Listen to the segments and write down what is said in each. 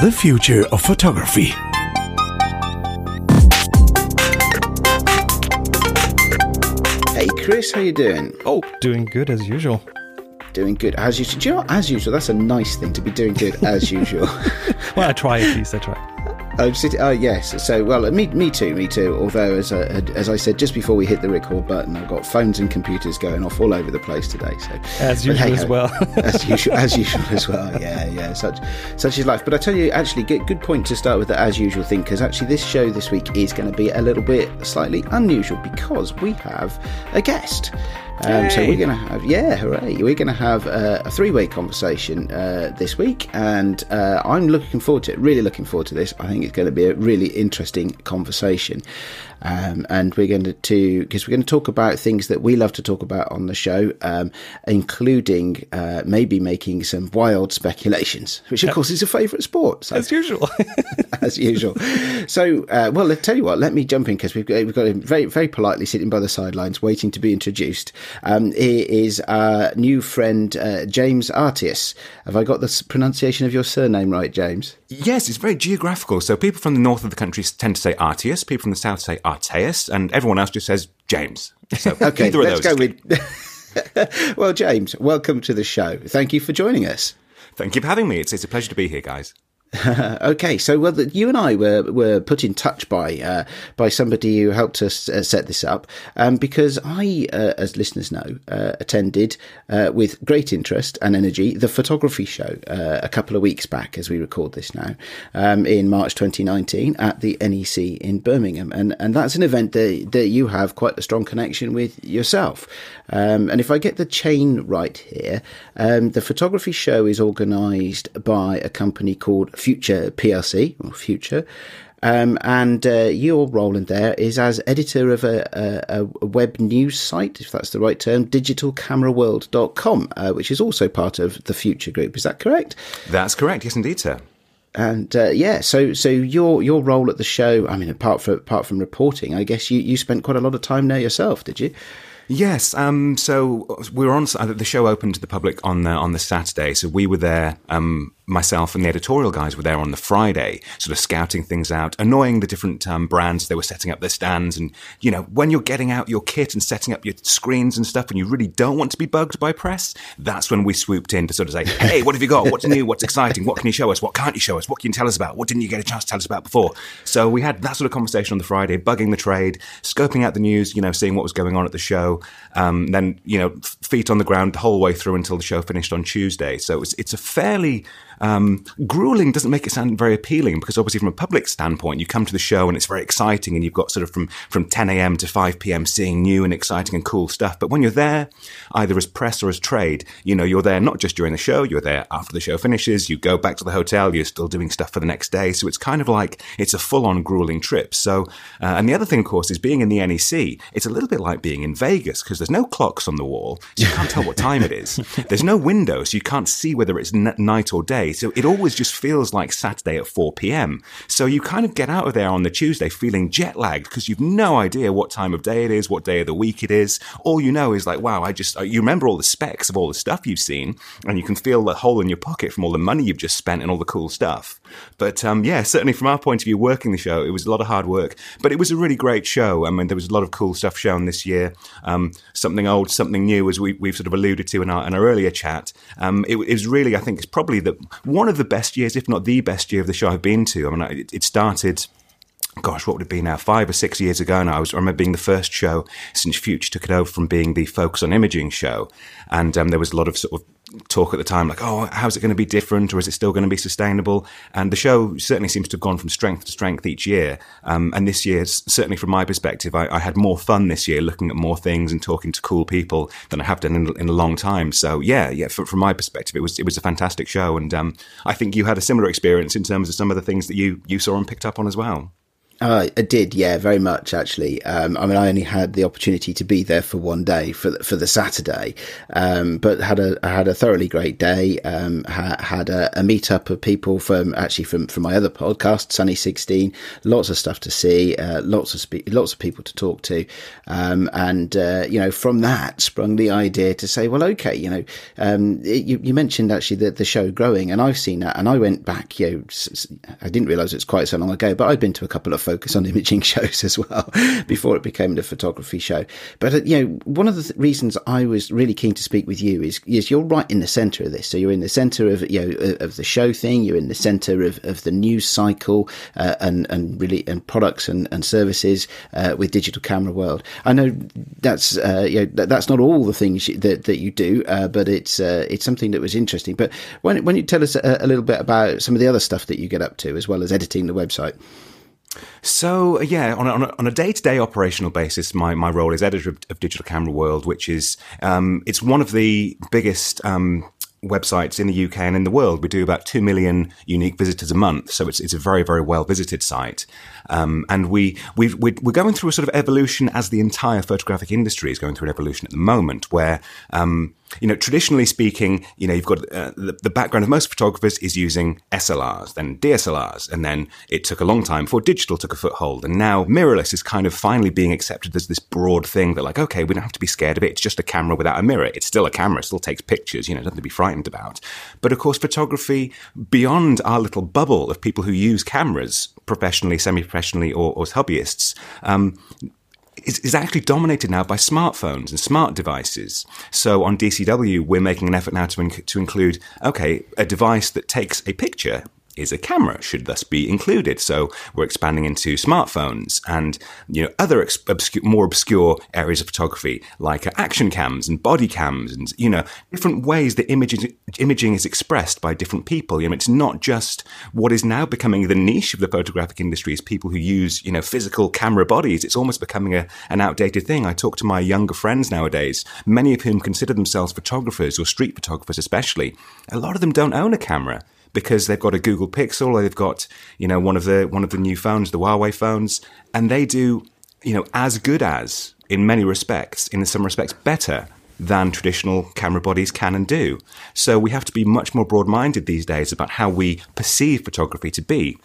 The future of photography. Hey Chris, how you doing? Oh, doing good as usual. Doing good as usual. Do you know what? As usual, that's a nice thing to be doing good as usual. well, I try at least. I try. Oh, oh yes. So, well, me, me too, me too. Although, as I, as I said just before we hit the record button, I've got phones and computers going off all over the place today. So, as usual hey, as well. as usual, as usual as well. Yeah, yeah. Such, such is life. But I tell you, actually, good, good point to start with the as usual thing because actually, this show this week is going to be a little bit slightly unusual because we have a guest. Um, so we're going to have, yeah, hooray! We're going to have uh, a three-way conversation uh, this week, and uh, I'm looking forward to it. Really looking forward to this. I think it's going to be a really interesting conversation. Um, and we're going to because we're going to talk about things that we love to talk about on the show, um, including uh, maybe making some wild speculations, which of course is a favourite sport. So, as usual, as usual. So, uh, well, tell you what, let me jump in because we've got, we've got him very very politely sitting by the sidelines, waiting to be introduced. Um, he is our new friend uh, James Artaius. Have I got the pronunciation of your surname right, James? Yes, it's very geographical. So people from the north of the country tend to say Artius, people from the south say Arteus, and everyone else just says James. So okay, let's go with. well, James, welcome to the show. Thank you for joining us. Thank you for having me. It's, it's a pleasure to be here, guys. okay, so well, you and I were were put in touch by uh, by somebody who helped us uh, set this up, um, because I, uh, as listeners know, uh, attended uh, with great interest and energy the photography show uh, a couple of weeks back, as we record this now, um, in March 2019 at the NEC in Birmingham, and and that's an event that that you have quite a strong connection with yourself. Um, and if I get the chain right here, um, the photography show is organised by a company called Future PLC or Future. Um, and uh, your role in there is as editor of a, a, a, web news site, if that's the right term, digitalcameraworld.com, uh, which is also part of the Future Group. Is that correct? That's correct. Yes, indeed, sir. And uh, yeah, so so your your role at the show, I mean, apart from apart from reporting, I guess you, you spent quite a lot of time there yourself, did you? Yes. Um, so we were on the show opened to the public on the, on the Saturday. So we were there um, myself and the editorial guys were there on the Friday, sort of scouting things out, annoying the different um, brands they were setting up their stands. And, you know, when you're getting out your kit and setting up your screens and stuff and you really don't want to be bugged by press, that's when we swooped in to sort of say, hey, what have you got? What's new? What's exciting? What can you show us? What can't you show us? What can you tell us about? What didn't you get a chance to tell us about before? So we had that sort of conversation on the Friday, bugging the trade, scoping out the news, you know, seeing what was going on at the show. Um, then, you know, feet on the ground the whole way through until the show finished on Tuesday. So it's, it's a fairly um, grueling doesn't make it sound very appealing because obviously from a public standpoint, you come to the show and it's very exciting and you've got sort of from, from 10 a.m. to 5 p.m. seeing new and exciting and cool stuff. But when you're there, either as press or as trade, you know, you're there not just during the show, you're there after the show finishes, you go back to the hotel, you're still doing stuff for the next day. So it's kind of like it's a full on grueling trip. So, uh, and the other thing, of course, is being in the NEC, it's a little bit like being in Vegas because there's no clocks on the wall. So you can't tell what time it is. There's no window, so you can't see whether it's n- night or day. So it always just feels like Saturday at 4 p.m. So you kind of get out of there on the Tuesday feeling jet lagged because you've no idea what time of day it is, what day of the week it is. All you know is like, wow, I just, uh, you remember all the specs of all the stuff you've seen and you can feel the hole in your pocket from all the money you've just spent and all the cool stuff. But um, yeah, certainly from our point of view, working the show, it was a lot of hard work, but it was a really great show. I mean, there was a lot of cool stuff shown this year. Um, something old, something new, as we, have sort of alluded to in our, in our earlier chat. Um, it, it was really, I think, it's probably the one of the best years, if not the best year of the show I've been to. I mean, it, it started gosh, what would it be now? Five or six years ago now. I, was, I remember being the first show since Future took it over from being the Focus on Imaging show. And um, there was a lot of sort of talk at the time, like, oh, how's it going to be different, or is it still going to be sustainable? And the show certainly seems to have gone from strength to strength each year. Um, and this year, certainly from my perspective, I, I, had more fun this year looking at more things and talking to cool people than I have done in, in a long time. So yeah, yeah, for, from my perspective, it was it was a fantastic show, and um, I think you had a similar experience in terms of some of the things that you you saw and picked up on as well. Uh, I did, yeah, very much actually. Um, I mean, I only had the opportunity to be there for one day for the, for the Saturday, um, but had a had a thoroughly great day. Um, ha- had a, a meetup of people from actually from, from my other podcast, Sunny Sixteen. Lots of stuff to see, uh, lots of spe- lots of people to talk to, um, and uh, you know, from that sprung the idea to say, well, okay, you know, um, you, you, mentioned actually the, the show growing, and I've seen that, and I went back. You know, I didn't realise it's quite so long ago, but I'd been to a couple of focus on imaging shows as well before it became the photography show. But uh, you know, one of the th- reasons I was really keen to speak with you is is you're right in the centre of this. So you're in the centre of you know of the show thing. You're in the centre of, of the news cycle uh, and and really and products and, and services uh, with digital camera world. I know that's uh, you know that, that's not all the things that that you do, uh, but it's uh, it's something that was interesting. But when when you tell us a, a little bit about some of the other stuff that you get up to as well as editing the website. So yeah, on a, on a, day-to-day operational basis, my, my role is editor of, of Digital Camera World, which is um, it's one of the biggest um, websites in the UK and in the world. We do about two million unique visitors a month, so it's it's a very very well visited site. Um, and we we we're going through a sort of evolution as the entire photographic industry is going through an evolution at the moment, where um, you know, traditionally speaking, you know, you've got uh, the, the, background of most photographers is using SLRs, then DSLRs, and then it took a long time before digital took a foothold. And now mirrorless is kind of finally being accepted as this broad thing that, like, okay, we don't have to be scared of it. It's just a camera without a mirror. It's still a camera, it still takes pictures, you know, nothing to be frightened about. But of course, photography beyond our little bubble of people who use cameras professionally, semi professionally, or, or as hobbyists, um, is, is actually dominated now by smartphones and smart devices. So on DCW, we're making an effort now to, inc- to include, okay, a device that takes a picture is a camera should thus be included. So we're expanding into smartphones and you know other obscure, more obscure areas of photography like action cams and body cams and you know different ways that imaging imaging is expressed by different people. You know, it's not just what is now becoming the niche of the photographic industry is people who use you know physical camera bodies. It's almost becoming a, an outdated thing. I talk to my younger friends nowadays, many of whom consider themselves photographers or street photographers, especially. A lot of them don't own a camera because they've got a Google Pixel or they've got you know one of the one of the new phones, the Huawei phones, and they do you know as good as in many respects, in some respects better than traditional camera bodies can and do. So we have to be much more broad minded these days about how we perceive photography to be.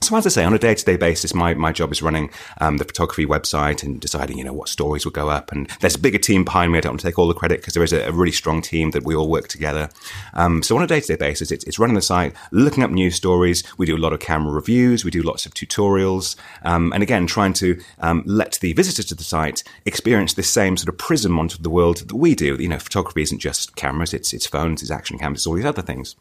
So as I say, on a day-to-day basis, my, my job is running um, the photography website and deciding, you know, what stories will go up. And there's a bigger team behind me. I don't want to take all the credit because there is a, a, really strong team that we all work together. Um, so on a day-to-day basis, it's, it's, running the site, looking up news stories. We do a lot of camera reviews. We do lots of tutorials. Um, and again, trying to um, let the visitors to the site experience this same sort of prism onto the world that we do. You know, photography isn't just cameras. It's, it's phones, it's action cameras, it's all these other things.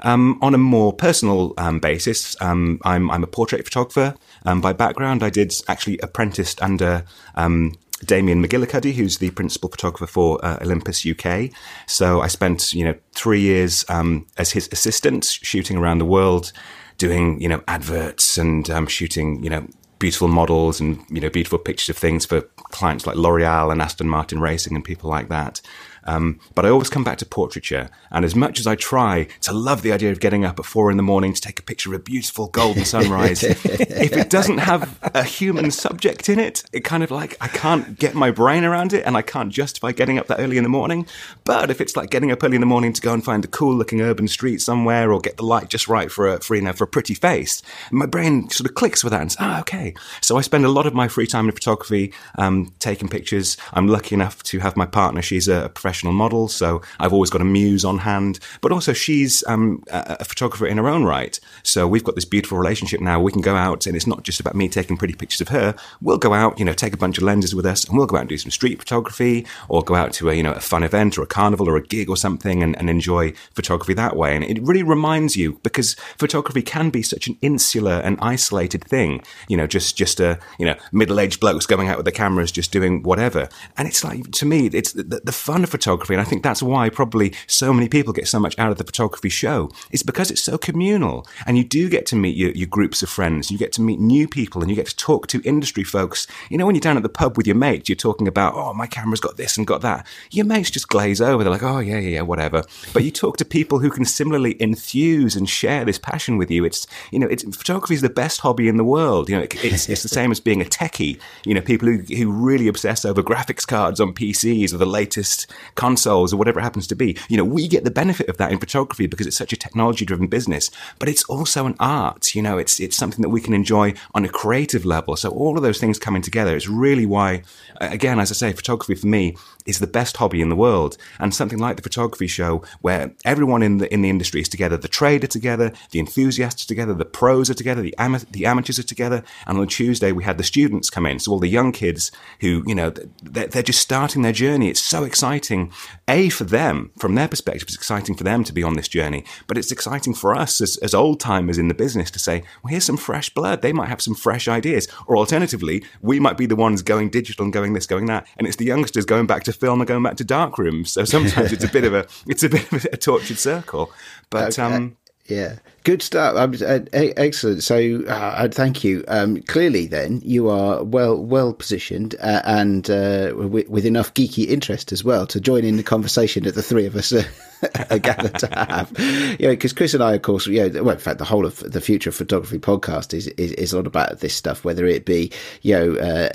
Um, on a more personal um, basis, I'm, I'm a portrait photographer um, by background. I did actually apprenticed under um, Damien McGillicuddy, who's the principal photographer for uh, Olympus UK. So I spent, you know, three years um, as his assistant, shooting around the world, doing, you know, adverts and um, shooting, you know, beautiful models and you know beautiful pictures of things for clients like L'Oreal and Aston Martin Racing and people like that. Um, but I always come back to portraiture. And as much as I try to love the idea of getting up at four in the morning to take a picture of a beautiful golden sunrise, if it doesn't have a human subject in it, it kind of like I can't get my brain around it and I can't justify getting up that early in the morning. But if it's like getting up early in the morning to go and find a cool looking urban street somewhere or get the light just right for a, for, you know, for a pretty face, my brain sort of clicks with that and says, oh, okay. So I spend a lot of my free time in photography um, taking pictures. I'm lucky enough to have my partner. She's a professional professional model, so I've always got a muse on hand. But also, she's um, a, photographer in her own right. So we've got this beautiful relationship now. We can go out, and it's not just about me taking pretty pictures of her. We'll go out, you know, take a bunch of lenses with us, and we'll go out and do some street photography, or go out to a you know a fun event or a carnival or a gig or something, and, and enjoy photography that way. And it really reminds you because photography can be such an insular and isolated thing. You know, just just a you know middle aged blokes going out with the cameras, just doing whatever. And it's like to me, it's the, the fun of photography photography, and I think that's why probably so many people get so much out of the photography show, It's because it's so communal. And you do get to meet your, your groups of friends, you get to meet new people, and you get to talk to industry folks. You know, when you're down at the pub with your mates, you're talking about, oh, my camera's got this and got that. Your mates just glaze over. They're like, oh, yeah, yeah, yeah, whatever. But you talk to people who can similarly enthuse and share this passion with you. It's, you know, it's, photography is the best hobby in the world. You know, it, it's, it's the same as being a techie. You know, people who, who really obsess over graphics cards on PCs or the latest consoles or whatever it happens to be. You know, we get the benefit of that in photography because it's such a technology driven business, but it's also an art. You know, it's, it's something that we can enjoy on a creative level. So all of those things coming together is really why, again, as I say, photography for me is the best hobby in the world. And something like the photography show where everyone in the, in the industry is together, the trade are together, the enthusiasts are together, the pros are together, the, the amateurs are together. And on Tuesday, we had the students come in. So all the young kids who, you know, they're, they're just starting their journey. It's so exciting. A, for them, from their perspective, it's exciting for them to be on this journey, but it's exciting for us as, as old timers in the business to say, well, here's some fresh blood. They might have some fresh ideas. Or alternatively, we might be the ones going digital and going this, going that. And it's the youngsters going back to film and going back to dark rooms. So sometimes it's a bit of a, it's a bit of a tortured circle. But, Okay. um, Yeah, good stuff. Um, uh, excellent. So, uh, thank you. Um, clearly, then you are well well positioned uh, and uh, with, enough geeky interest as well to join in the conversation that the three of us are, gathered to have. You because Chris and I, of course, you know, well, in fact, the whole of the Future of Photography podcast is is, is all about this stuff. Whether it be, you know.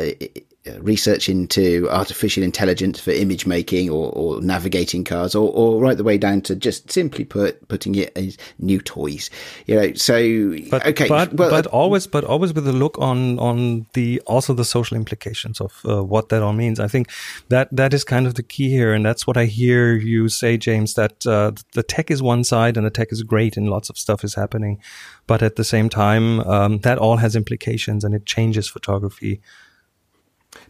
Uh, research into artificial intelligence for image making or, or navigating cars or, or right the way down to just simply put putting it as new toys you know so But, okay but, well, but always, but always with a look on on the also the social implications of uh, what that all means. I think that that is kind of the key here, and that's what I hear you say, James. That uh, the tech is one side, and the tech is great, and lots of stuff is happening, but at the same time, um, that all has implications, and it changes photography.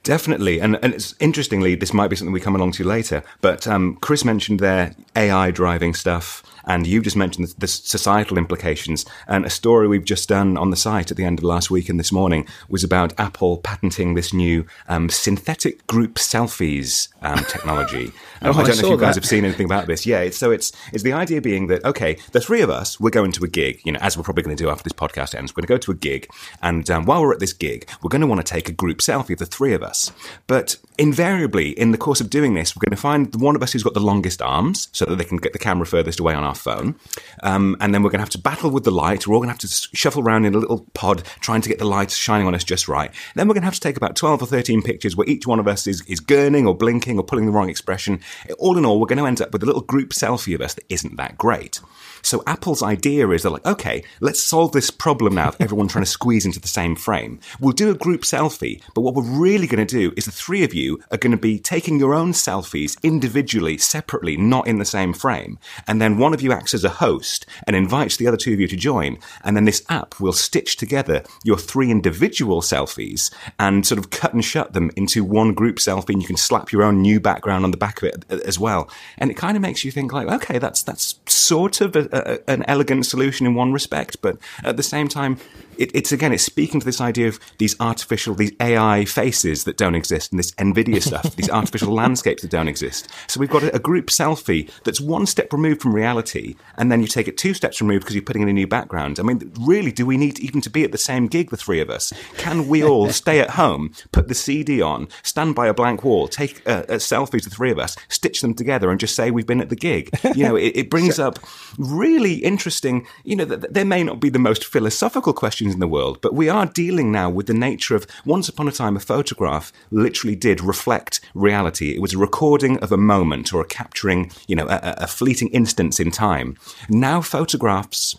Definitely, and and it's interestingly, this might be something we come along to later. But um, Chris mentioned their AI driving stuff, and you just mentioned the, the societal implications. And a story we've just done on the site at the end of last week and this morning was about Apple patenting this new um, synthetic group selfies um, technology. Um, Oh, I I don't know if you guys that. have seen anything about this. Yeah, it's, so it's it's the idea being that okay, the three of us we're going to a gig. You know, as we're probably going to do after this podcast ends, we're going to go to a gig, and um, while we're at this gig, we're going to want to take a group selfie of the three of us. But invariably, in the course of doing this, we're going to find the one of us who's got the longest arms, so that they can get the camera furthest away on our phone, um, and then we're going to have to battle with the light. We're all going to have to shuffle around in a little pod, trying to get the light shining on us just right. Then we're going to have to take about twelve or thirteen pictures where each one of us is is gurning or blinking or pulling the wrong expression. All in all, we're going to end up with a little group selfie of us that isn't that great. So Apple's idea is they're like, okay, let's solve this problem now of everyone trying to squeeze into the same frame. We'll do a group selfie, but what we're really going to do is the three of you are going to be taking your own selfies individually, separately, not in the same frame. And then one of you acts as a host and invites the other two of you to join. And then this app will stitch together your three individual selfies and sort of cut and shut them into one group selfie. And you can slap your own new background on the back of it uh, as well. And it kind of makes you think like, okay, that's, that's sort of a, a, an elegant solution in one respect, but at the same time, it, it's again, it's speaking to this idea of these artificial, these AI faces that don't exist, and this NVIDIA stuff, these artificial landscapes that don't exist. So we've got a, a group selfie that's one step removed from reality, and then you take it two steps removed because you're putting in a new background. I mean, really, do we need even to be at the same gig, the three of us? Can we all stay at home, put the CD on, stand by a blank wall, take uh, uh, selfies, the three of us, stitch them together, and just say we've been at the gig? You know, it, it brings up really interesting. You know, th- th- there may not be the most philosophical questions in the world, but we are dealing now with the nature of once upon a time a photograph literally did reflect reality. It was a recording of a moment or a capturing, you know, a, a a fleeting instance in time. Now photographs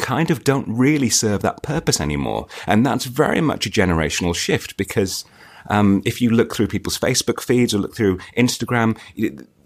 kind of don't really serve that purpose anymore. And that's very much a generational shift because um, if you look through people's Facebook feeds or look through Instagram,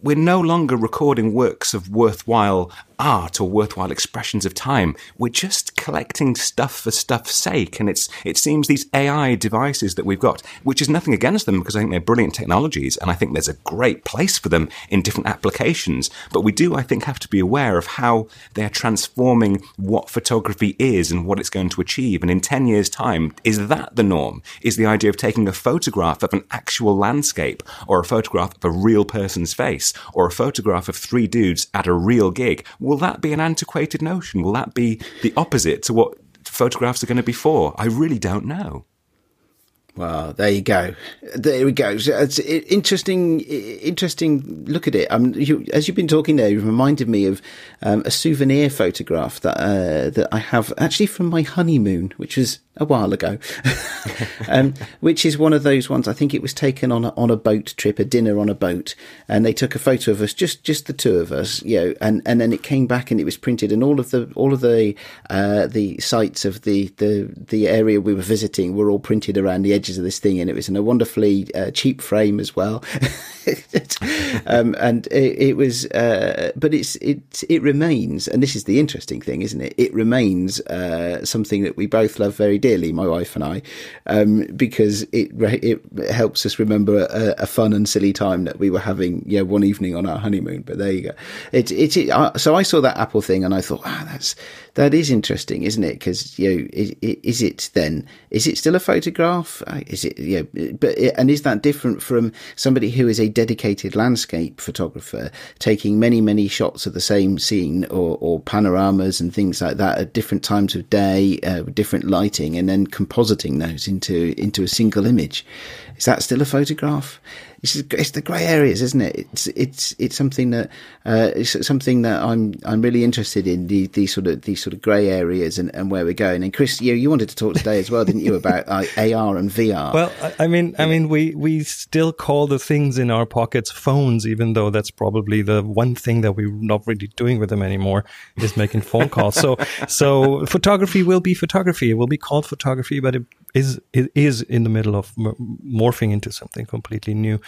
we're no longer recording works of worthwhile art or worthwhile expressions of time. We're just collecting stuff for stuff's sake. And it's, it seems these AI devices that we've got, which is nothing against them because I think they're brilliant technologies and I think there's a great place for them in different applications. But we do, I think, have to be aware of how they're transforming what photography is and what it's going to achieve. And in 10 years' time, is that the norm? Is the idea of taking a photograph of an actual landscape or a photograph of a real person's face or a photograph of three dudes at a real gig? Will that be an antiquated notion? Will that be the opposite to what photographs are going to be for? I really don't know. Well, there you go. There we go. It's interesting. Interesting look at it. Um, you, as you've been talking there, you've reminded me of um, a souvenir photograph that uh, that I have actually from my honeymoon, which was a while ago, um, which is one of those ones. I think it was taken on a, on a boat trip, a dinner on a boat, and they took a photo of us, just just the two of us, you know, and, and then it came back and it was printed, and all of the all of the uh, the sites of the, the the area we were visiting were all printed around the edges of this thing, and it was in a wonderfully uh, cheap frame as well, um, and it, it was, uh, but it's it it remains, and this is the interesting thing, isn't it? It remains uh, something that we both love very dearly dearly, my wife and I, um, because it it helps us remember a, a, fun and silly time that we were having, yeah, one evening on our honeymoon. But there you go. It it, it so I saw that Apple thing and I thought, ah, that's that is interesting, isn't it? Because you know, is, is, it then? Is it still a photograph? Uh, is it? Yeah, but and is that different from somebody who is a dedicated landscape photographer taking many many shots of the same scene or, or panoramas and things like that at different times of day, uh, different lighting, and then compositing those into into a single image? Is that still a photograph? it's, it's the grey areas, isn't it? It's it's it's something that uh, it's something that I'm I'm really interested in the these sort of these sort of grey areas and, and where we're going. And Chris, you you wanted to talk today as well, didn't you, about uh, AR and VR? Well, I mean, I mean, we we still call the things in our pockets phones, even though that's probably the one thing that we're not really doing with them anymore is making phone calls. So so photography will be photography. It will be called photography, but it is is in the middle of morphing into something completely new.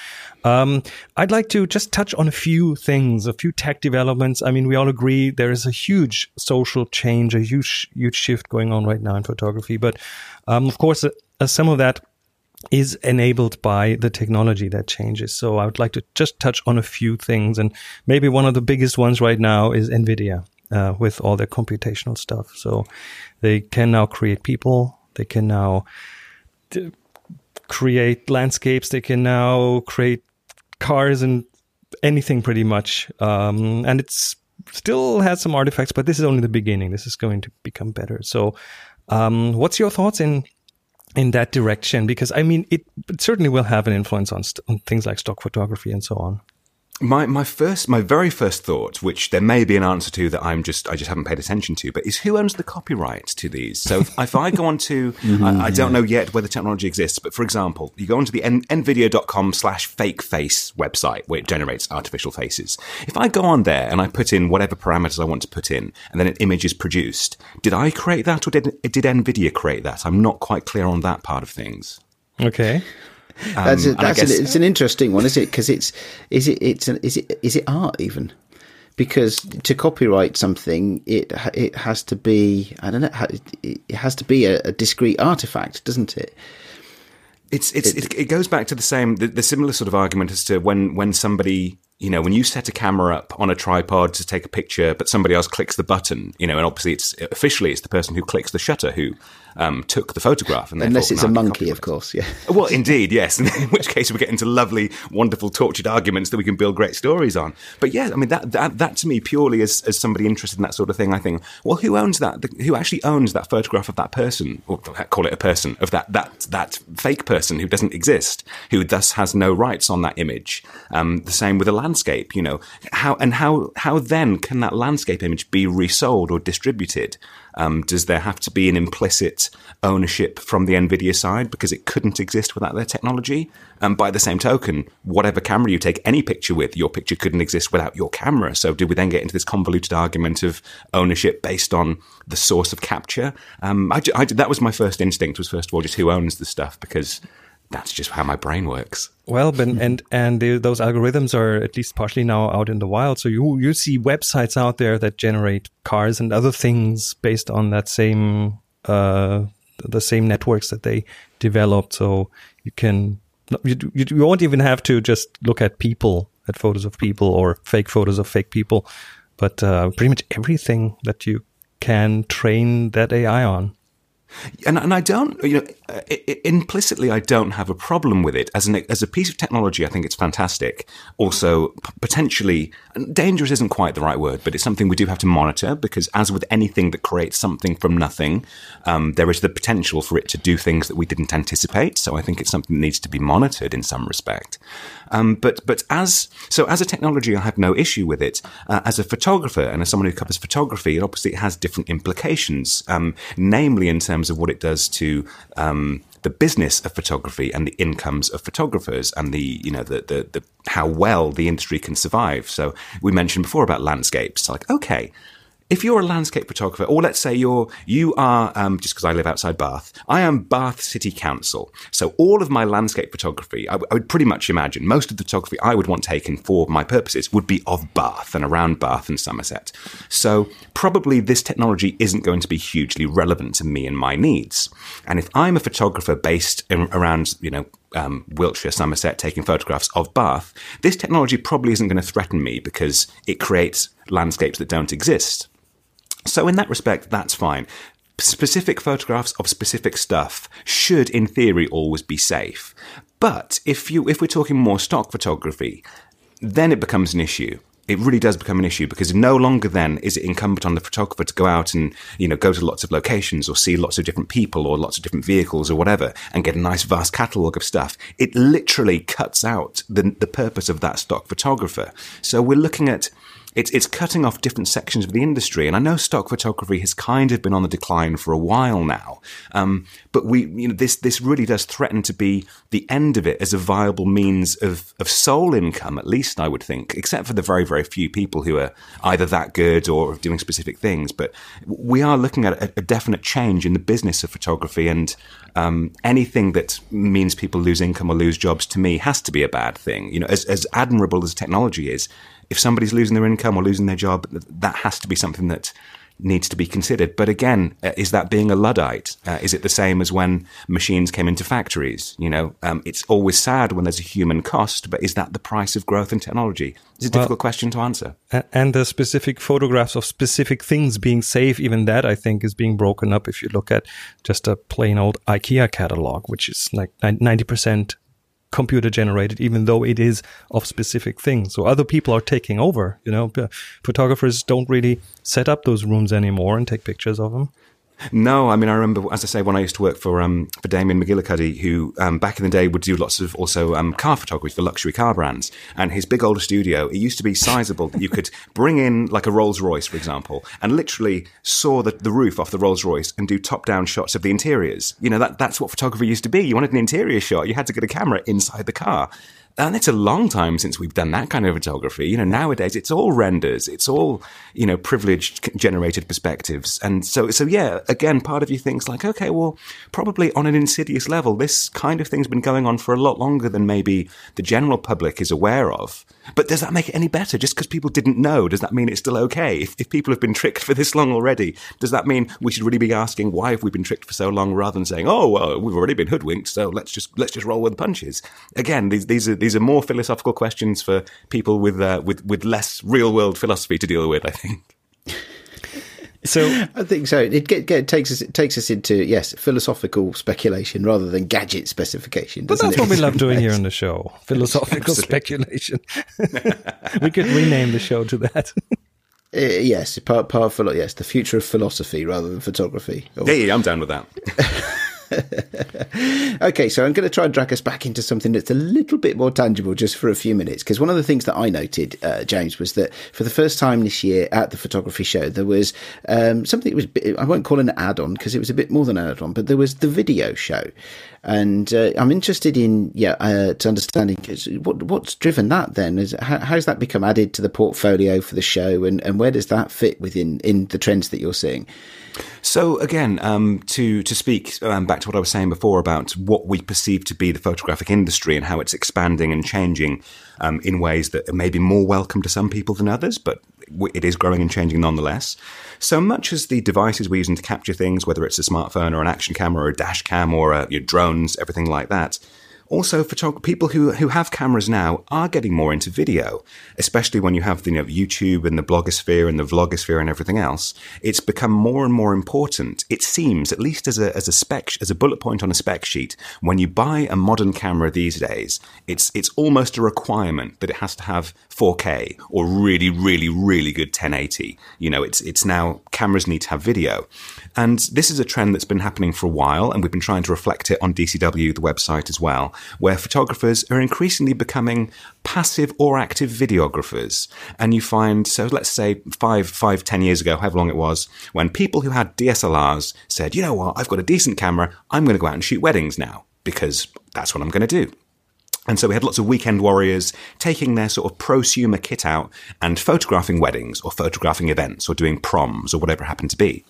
Um, I'd like to just touch on a few things, a few tech developments. I mean, we all agree there is a huge social change, a huge huge shift going on right now in photography. But um, of course, uh, some of that is enabled by the technology that changes. So I would like to just touch on a few things, and maybe one of the biggest ones right now is NVIDIA. Uh, with all their computational stuff. So they can now create people they can now d- create landscapes. They can now create cars and anything pretty much. Um, and it's still has some artifacts, but this is only the beginning. This is going to become better. So, um, what's your thoughts in in that direction? Because I mean, it, it certainly will have an influence on, st- on things like stock photography and so on my my first my very first thought, which there may be an answer to that I'm just I just haven't paid attention to, but is who owns the copyright to these? So if, if I go on to mm-hmm, I, I, don't know yet whether technology exists, but for example, you go onto the n- nvidia.com slash fake face website where it generates artificial faces. If I go on there and I put in whatever parameters I want to put in, and then an image is produced, did I create that or did did Nvidia create that? I'm not quite clear on that part of things. Okay. Um, that's a, that's guess, an, it's an interesting one, is it? Because it's is it it's an, is it is it art even? Because to copyright something, it it has to be I don't know it has to be a, a discrete artifact, doesn't it? It's it's it, it, goes back to the same the, the similar sort of argument as to when when somebody you know, when you set a camera up on a tripod to take a picture, but somebody else clicks the button, you know, and obviously it's officially it's the person who clicks the shutter who um, took the photograph. And Unless it's a monkey, of course, yeah. Well, indeed, yes. In which case we get into lovely, wonderful, tortured arguments that we can build great stories on. But yeah, I mean, that, that, that to me, purely as, as somebody interested in that sort of thing, I think, well, who owns that? Who actually owns that photograph of that person, or call it a person, of that, that, that fake person who doesn't exist, who thus has no rights on that image? Um, the same with a landscape, you know, how, and how, how then can that landscape image be resold or distributed? Um, does there have to be an implicit ownership from the NVIDIA side because it couldn't exist without their technology? And by the same token, whatever camera you take any picture with, your picture couldn't exist without your camera. So did we then get into this convoluted argument of ownership based on the source of capture? Um, I, I, that was my first instinct was first of all just who owns the stuff because that's just how my brain works. Well, ben, and and those algorithms are at least partially now out in the wild. So you you see websites out there that generate cars and other things based on that same uh, the same networks that they developed. So you can you, you won't even have to just look at people at photos of people or fake photos of fake people, but uh, pretty much everything that you can train that AI on. And, and I don't, you know, uh, implicitly, I don't have a problem with it as an as a piece of technology. I think it's fantastic. Also, p- potentially dangerous isn't quite the right word, but it's something we do have to monitor because, as with anything that creates something from nothing, um, there is the potential for it to do things that we didn't anticipate. So I think it's something that needs to be monitored in some respect. Um, but but as so as a technology, I have no issue with it. Uh, as a photographer and as someone who covers photography, obviously it has different implications, um, namely in terms of what it does to um, the business of photography and the incomes of photographers and the you know the, the, the how well the industry can survive. So we mentioned before about landscapes. Like okay, if you're a landscape photographer, or let's say you're you are um, just because I live outside Bath, I am Bath City Council. So all of my landscape photography, I, w- I would pretty much imagine most of the photography I would want taken for my purposes would be of Bath and around Bath and Somerset. So probably this technology isn't going to be hugely relevant to me and my needs. And if I'm a photographer based in, around, you know, um, Wiltshire, Somerset, taking photographs of Bath, this technology probably isn't going to threaten me because it creates landscapes that don't exist. So, in that respect, that's fine. Specific photographs of specific stuff should, in theory, always be safe. But if you if we're talking more stock photography, then it becomes an issue it really does become an issue because no longer then is it incumbent on the photographer to go out and you know go to lots of locations or see lots of different people or lots of different vehicles or whatever and get a nice vast catalogue of stuff. It literally cuts out the the purpose of that stock photographer. So we're looking at it's it's cutting off different sections of the industry. And I know stock photography has kind of been on the decline for a while now, um, but we you know this this really does threaten to be the end of it as a viable means of of sole income. At least I would think, except for the very very few people who are either that good or doing specific things. But we are looking at a, a definite change in the business of photography, and um, anything that means people lose income or lose jobs to me has to be a bad thing. You know, as as admirable as technology is if somebody's losing their income or losing their job, that has to be something that needs to be considered. But again, uh, is that being a Luddite? Uh, is it the same as when machines came into factories? You know, um, it's always sad when there's a human cost, but is that the price of growth and technology? It's a difficult question to answer. And the specific photographs of specific things being safe, even that I think is being broken up. If you look at just a plain old IKEA catalog, which is like 90% computer generated, even though it is of specific things. So other people are taking over. You know, photographers don't really set up those rooms anymore and take pictures of them. No, I mean I remember, as I say, when I used to work for um, for Damien McGillicuddy, who um, back in the day would do lots of also um, car photography for luxury car brands, and his big old studio it used to be sizable that you could bring in like a Rolls Royce, for example, and literally saw the, the roof off the Rolls Royce and do top down shots of the interiors. You know that that's what photography used to be. You wanted an interior shot, you had to get a camera inside the car. And it's a long time since we've done that kind of photography. You know, nowadays it's all renders, it's all, you know, privileged generated perspectives. And so, so yeah, again, part of you thinks like, okay, well, probably on an insidious level, this kind of thing's been going on for a lot longer than maybe the general public is aware of. But does that make it any better? Just because people didn't know, does that mean it's still okay? If, if people have been tricked for this long already, does that mean we should really be asking why have we been tricked for so long rather than saying, oh, well, we've already been hoodwinked, so let's just let's just roll with the punches? Again, these these are these are more philosophical questions for people with uh, with with less real world philosophy to deal with. I think. So I think so. It get, get, takes us it takes us into yes philosophical speculation rather than gadget specification. But that's it? what we love doing here on the show: philosophical speculation. we could rename the show to that. Uh, yes, part part of yes, the future of philosophy rather than photography. Or, yeah, I'm down with that. okay, so I'm going to try and drag us back into something that's a little bit more tangible just for a few minutes. Because one of the things that I noted, uh, James, was that for the first time this year at the photography show, there was um, something that was, I won't call an add on because it was a bit more than an add on, but there was the video show. And uh, I'm interested in, yeah, uh, to understanding what, what's driven that then? Is, how, how's that become added to the portfolio for the show and, and where does that fit within in the trends that you're seeing? So again, um, to to speak um, back to what I was saying before about what we perceive to be the photographic industry and how it's expanding and changing um, in ways that may be more welcome to some people than others, but it is growing and changing nonetheless. So much as the devices we're using to capture things, whether it's a smartphone or an action camera or a dash cam or a, your drones, everything like that, also, photog- people who, who have cameras now are getting more into video, especially when you have the, you know, YouTube and the blogosphere and the vlogosphere and everything else. It's become more and more important. It seems, at least as a, as a spec, as a bullet point on a spec sheet, when you buy a modern camera these days, it's, it's almost a requirement that it has to have 4K or really, really, really good 1080. You know, it's, it's now cameras need to have video. And this is a trend that's been happening for a while, and we've been trying to reflect it on DCW, the website as well where photographers are increasingly becoming passive or active videographers. And you find, so let's say five, five, ten years ago, however long it was, when people who had DSLRs said, you know what, I've got a decent camera, I'm going to go out and shoot weddings now because that's what I'm going to do. And so we had lots of weekend warriors taking their sort of prosumer kit out and photographing weddings or photographing events or doing proms or whatever happened to be.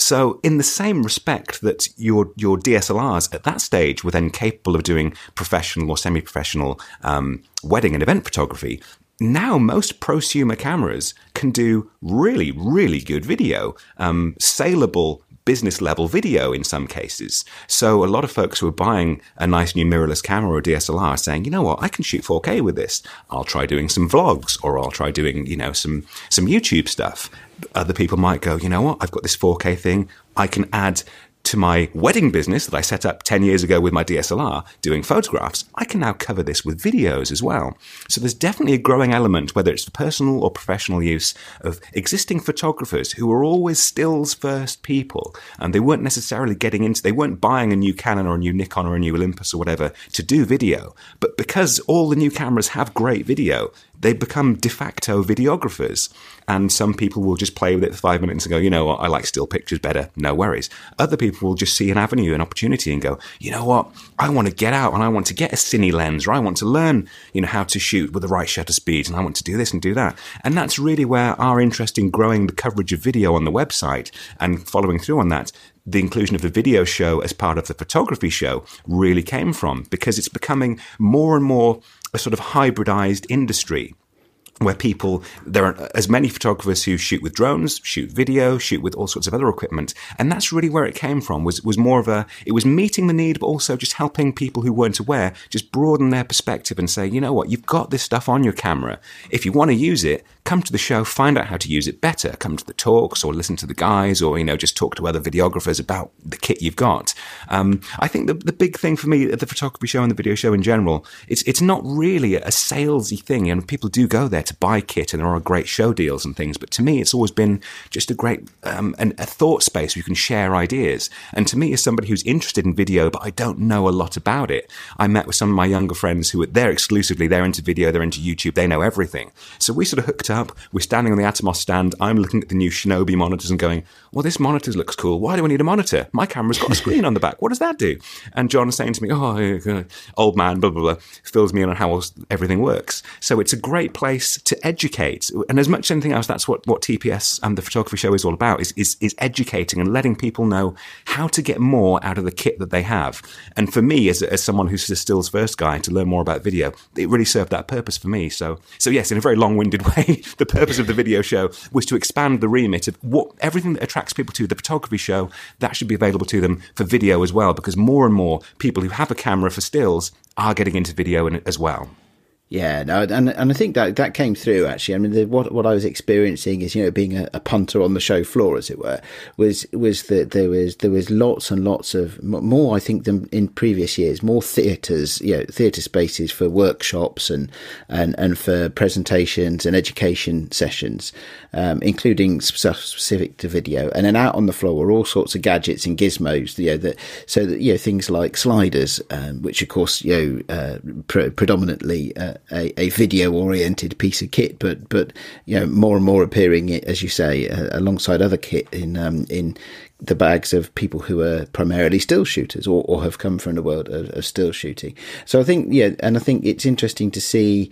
So, in the same respect that your your DSLRs at that stage were then capable of doing professional or semi-professional um, wedding and event photography, now most prosumer cameras can do really, really good video, um, saleable business level video in some cases. So a lot of folks who are buying a nice new mirrorless camera or DSLR are saying, you know what, I can shoot 4K with this. I'll try doing some vlogs or I'll try doing, you know, some, some YouTube stuff. Other people might go, you know what, I've got this 4K thing. I can add to my wedding business that I set up 10 years ago with my DSLR doing photographs, I can now cover this with videos as well. So there's definitely a growing element, whether it's for personal or professional use, of existing photographers who are always stills first people. And they weren't necessarily getting into, they weren't buying a new Canon or a new Nikon or a new Olympus or whatever to do video. But because all the new cameras have great video, they become de facto videographers. And some people will just play with it for five minutes and go, you know what, I like still pictures better, no worries. Other people will just see an avenue, an opportunity and go, you know what, I want to get out and I want to get a cine lens or I want to learn, you know, how to shoot with the right shutter speeds and I want to do this and do that. And that's really where our interest in growing the coverage of video on the website and following through on that the inclusion of the video show as part of the photography show really came from because it's becoming more and more a sort of hybridized industry where people there are as many photographers who shoot with drones, shoot video, shoot with all sorts of other equipment, and that's really where it came from. Was was more of a it was meeting the need, but also just helping people who weren't aware just broaden their perspective and say, you know what, you've got this stuff on your camera. If you want to use it, come to the show, find out how to use it better. Come to the talks or listen to the guys, or you know just talk to other videographers about the kit you've got. Um, I think the the big thing for me at the photography show and the video show in general, it's it's not really a salesy thing, and people do go there to buy kit, and there are great show deals and things. But to me, it's always been just a great um, an, a thought space where you can share ideas. And to me, as somebody who's interested in video, but I don't know a lot about it, I met with some of my younger friends who are they're exclusively they're into video, they're into YouTube, they know everything. So we sort of hooked up. We're standing on the Atomos stand. I'm looking at the new Shinobi monitors and going, "Well, this monitor looks cool. Why do I need a monitor? My camera's got a screen on the back. What does that do?" And John's saying to me, "Oh, old man, blah blah blah," fills me in on how everything works. So it's a great place to educate. And as much as anything else, that's what, what TPS and the photography show is all about is, is, is educating and letting people know how to get more out of the kit that they have. And for me, as, as someone who's a stills first guy to learn more about video, it really served that purpose for me. So, so yes, in a very long winded way, the purpose of the video show was to expand the remit of what everything that attracts people to the photography show that should be available to them for video as well, because more and more people who have a camera for stills are getting into video as well. Yeah, no, and and I think that that came through actually. I mean, the, what what I was experiencing is you know being a, a, punter on the show floor, as it were, was was that there was there was lots and lots of more. I think than in previous years, more theatres, you know, theatre spaces for workshops and and and for presentations and education sessions, um, including specific to video. And then out on the floor were all sorts of gadgets and gizmos, you know, that so that you know things like sliders, um, which of course you know uh, pre- predominantly. Uh, a, a video oriented piece of kit, but but you know more and more appearing, as you say, uh, alongside other kit in um, in the bags of people who are primarily still shooters or, or have come from the world of, of still shooting. So I think yeah, and I think it's interesting to see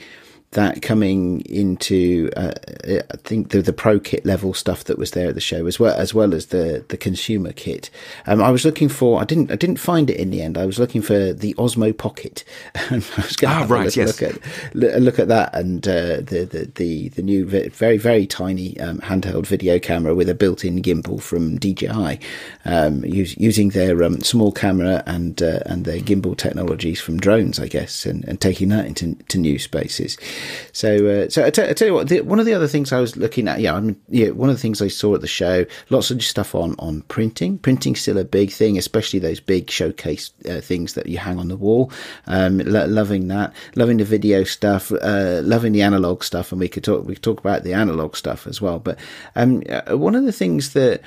that coming into uh, I think the the pro kit level stuff that was there at the show as well as well as the the consumer kit. Um, I was looking for I didn't I didn't find it in the end. I was looking for the Osmo Pocket. I was going ah, right, yes. look at look at that and uh, the, the the the new very very tiny um, handheld video camera with a built-in gimbal from DJI, um, use, using their um, small camera and uh, and their gimbal technologies from drones, I guess, and, and taking that into to new spaces. So, uh, so I, t- I tell you what, the, one of the other things I was looking at, yeah, I mean, yeah, one of the things I saw at the show, lots of stuff on on printing. Printing's still a big thing, especially those big showcase uh, things that you hang on the wall. Um, lo- loving that, loving the video stuff, uh, loving the analog stuff, and we could talk we could talk about the analog stuff as well. But um, uh, one of the things that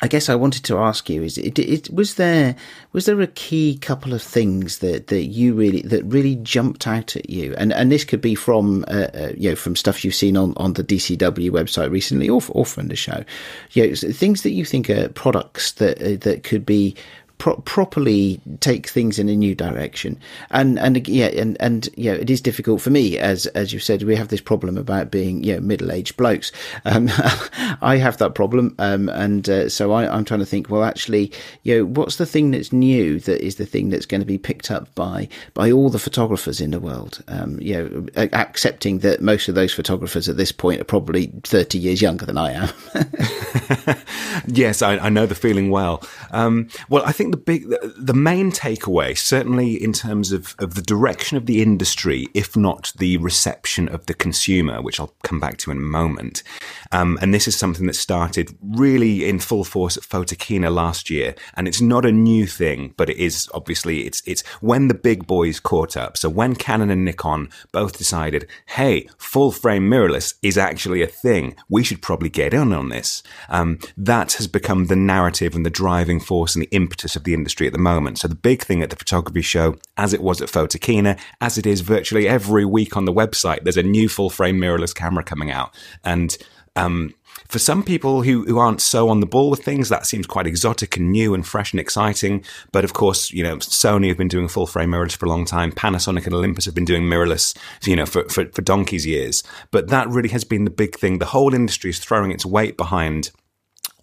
I guess I wanted to ask you: Is it, it, was there was there a key couple of things that, that you really that really jumped out at you? And and this could be from uh, uh, you know from stuff you've seen on, on the DCW website recently, or or from the show. You know, things that you think are products that uh, that could be pro- properly take things in a new direction. And and yeah, and and yeah, it is difficult for me as as you said. We have this problem about being you know middle aged blokes. Um, I have that problem, um, and uh, so I, I'm trying to think. Well, actually, you know, what's the thing that's new that is the thing that's going to be picked up by by all the photographers in the world? Um, you know, accepting that most of those photographers at this point are probably 30 years younger than I am. yes, I, I, know the feeling well. Um, well, I think think the big, the main takeaway, certainly in terms of, of the direction of the industry, if not the reception of the consumer, which I'll come back to in a moment. Um, and this is something that started really in full force at Photokina last year. And it's not a new thing, but it is obviously, it's, it's when the big boys caught up. So when Canon and Nikon both decided, hey, full frame mirrorless is actually a thing. We should probably get in on this. Um, that has become the narrative and the driving force and the impetus of the industry at the moment. So the big thing at the photography show, as it was at Photokina, as it is virtually every week on the website, there's a new full frame mirrorless camera coming out. And um, for some people who, who aren't so on the ball with things, that seems quite exotic and new and fresh and exciting. But of course, you know, Sony have been doing full frame mirrorless for a long time. Panasonic and Olympus have been doing mirrorless, you know, for, for, for donkey's years. But that really has been the big thing. The whole industry is throwing its weight behind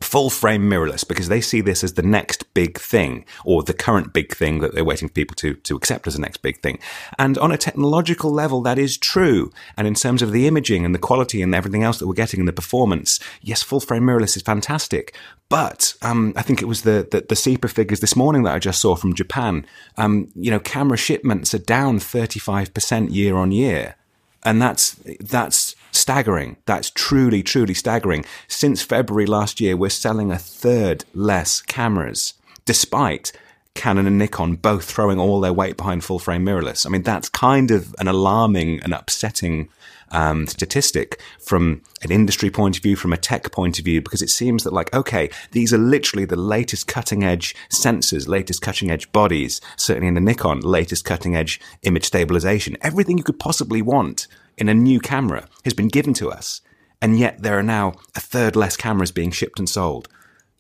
full frame mirrorless because they see this as the next big thing or the current big thing that they're waiting for people to, to accept as the next big thing. And on a technological level, that is true. And in terms of the imaging and the quality and everything else that we're getting and the performance, yes, full frame mirrorless is fantastic. But um, I think it was the, the, the CIPA figures this morning that I just saw from Japan. Um, you know, camera shipments are down 35% year on year. And that's, that's staggering. That's truly, truly staggering. Since February last year, we're selling a third less cameras, despite Canon and Nikon both throwing all their weight behind full frame mirrorless. I mean, that's kind of an alarming and upsetting um, statistic from an industry point of view, from a tech point of view, because it seems that like, okay, these are literally the latest cutting edge sensors, latest cutting edge bodies, certainly in the Nikon, latest cutting edge image stabilization, everything you could possibly want in a new camera has been given to us. And yet there are now a third less cameras being shipped and sold.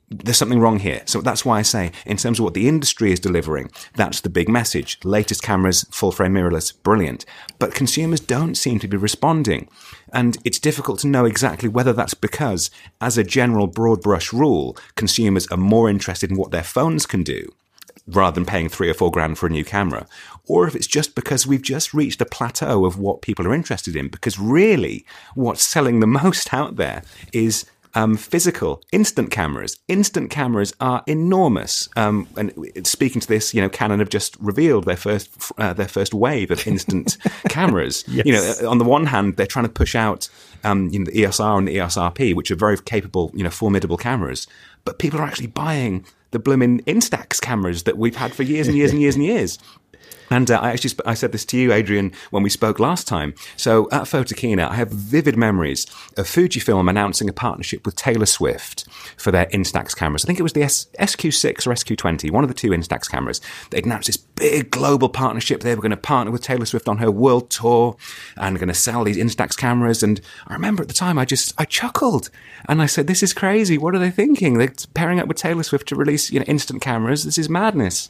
There's something wrong here. So that's why I say, in terms of what the industry is delivering, that's the big message. Latest cameras, full frame mirrorless, brilliant. But consumers don't seem to be responding. And it's difficult to know exactly whether that's because, as a general broad brush rule, consumers are more interested in what their phones can do rather than paying three or four grand for a new camera, or if it's just because we've just reached a plateau of what people are interested in. Because really, what's selling the most out there is um, physical instant cameras. Instant cameras are enormous. Um, and speaking to this, you know, Canon have just revealed their first uh, their first wave of instant cameras. Yes. You know, on the one hand, they're trying to push out um, you know the EOS R and the EOS RP, which are very capable, you know, formidable cameras. But people are actually buying the blooming Instax cameras that we've had for years and years and years and years. And uh, I actually sp- I said this to you, Adrian, when we spoke last time. So at Photokina, I have vivid memories of Fujifilm announcing a partnership with Taylor Swift for their Instax cameras. I think it was the S- SQ6 or SQ20, one of the two Instax cameras. They'd announced this big global partnership. They were going to partner with Taylor Swift on her world tour and going to sell these Instax cameras. And I remember at the time, I just I chuckled and I said, "This is crazy. What are they thinking? They're pairing up with Taylor Swift to release you know, instant cameras. This is madness.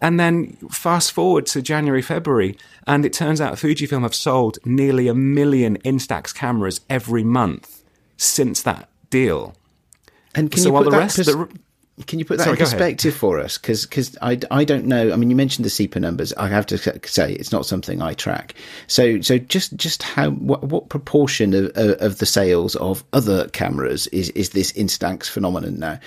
And then fast forward to January, February, and it turns out Fujifilm have sold nearly a million Instax cameras every month since that deal. And can so you put the that rest, pers- the, can you put that Sorry, in perspective for us? Because I, I don't know. I mean, you mentioned the CIPA numbers. I have to say it's not something I track. So so just just how what, what proportion of, of, of the sales of other cameras is is this Instax phenomenon now?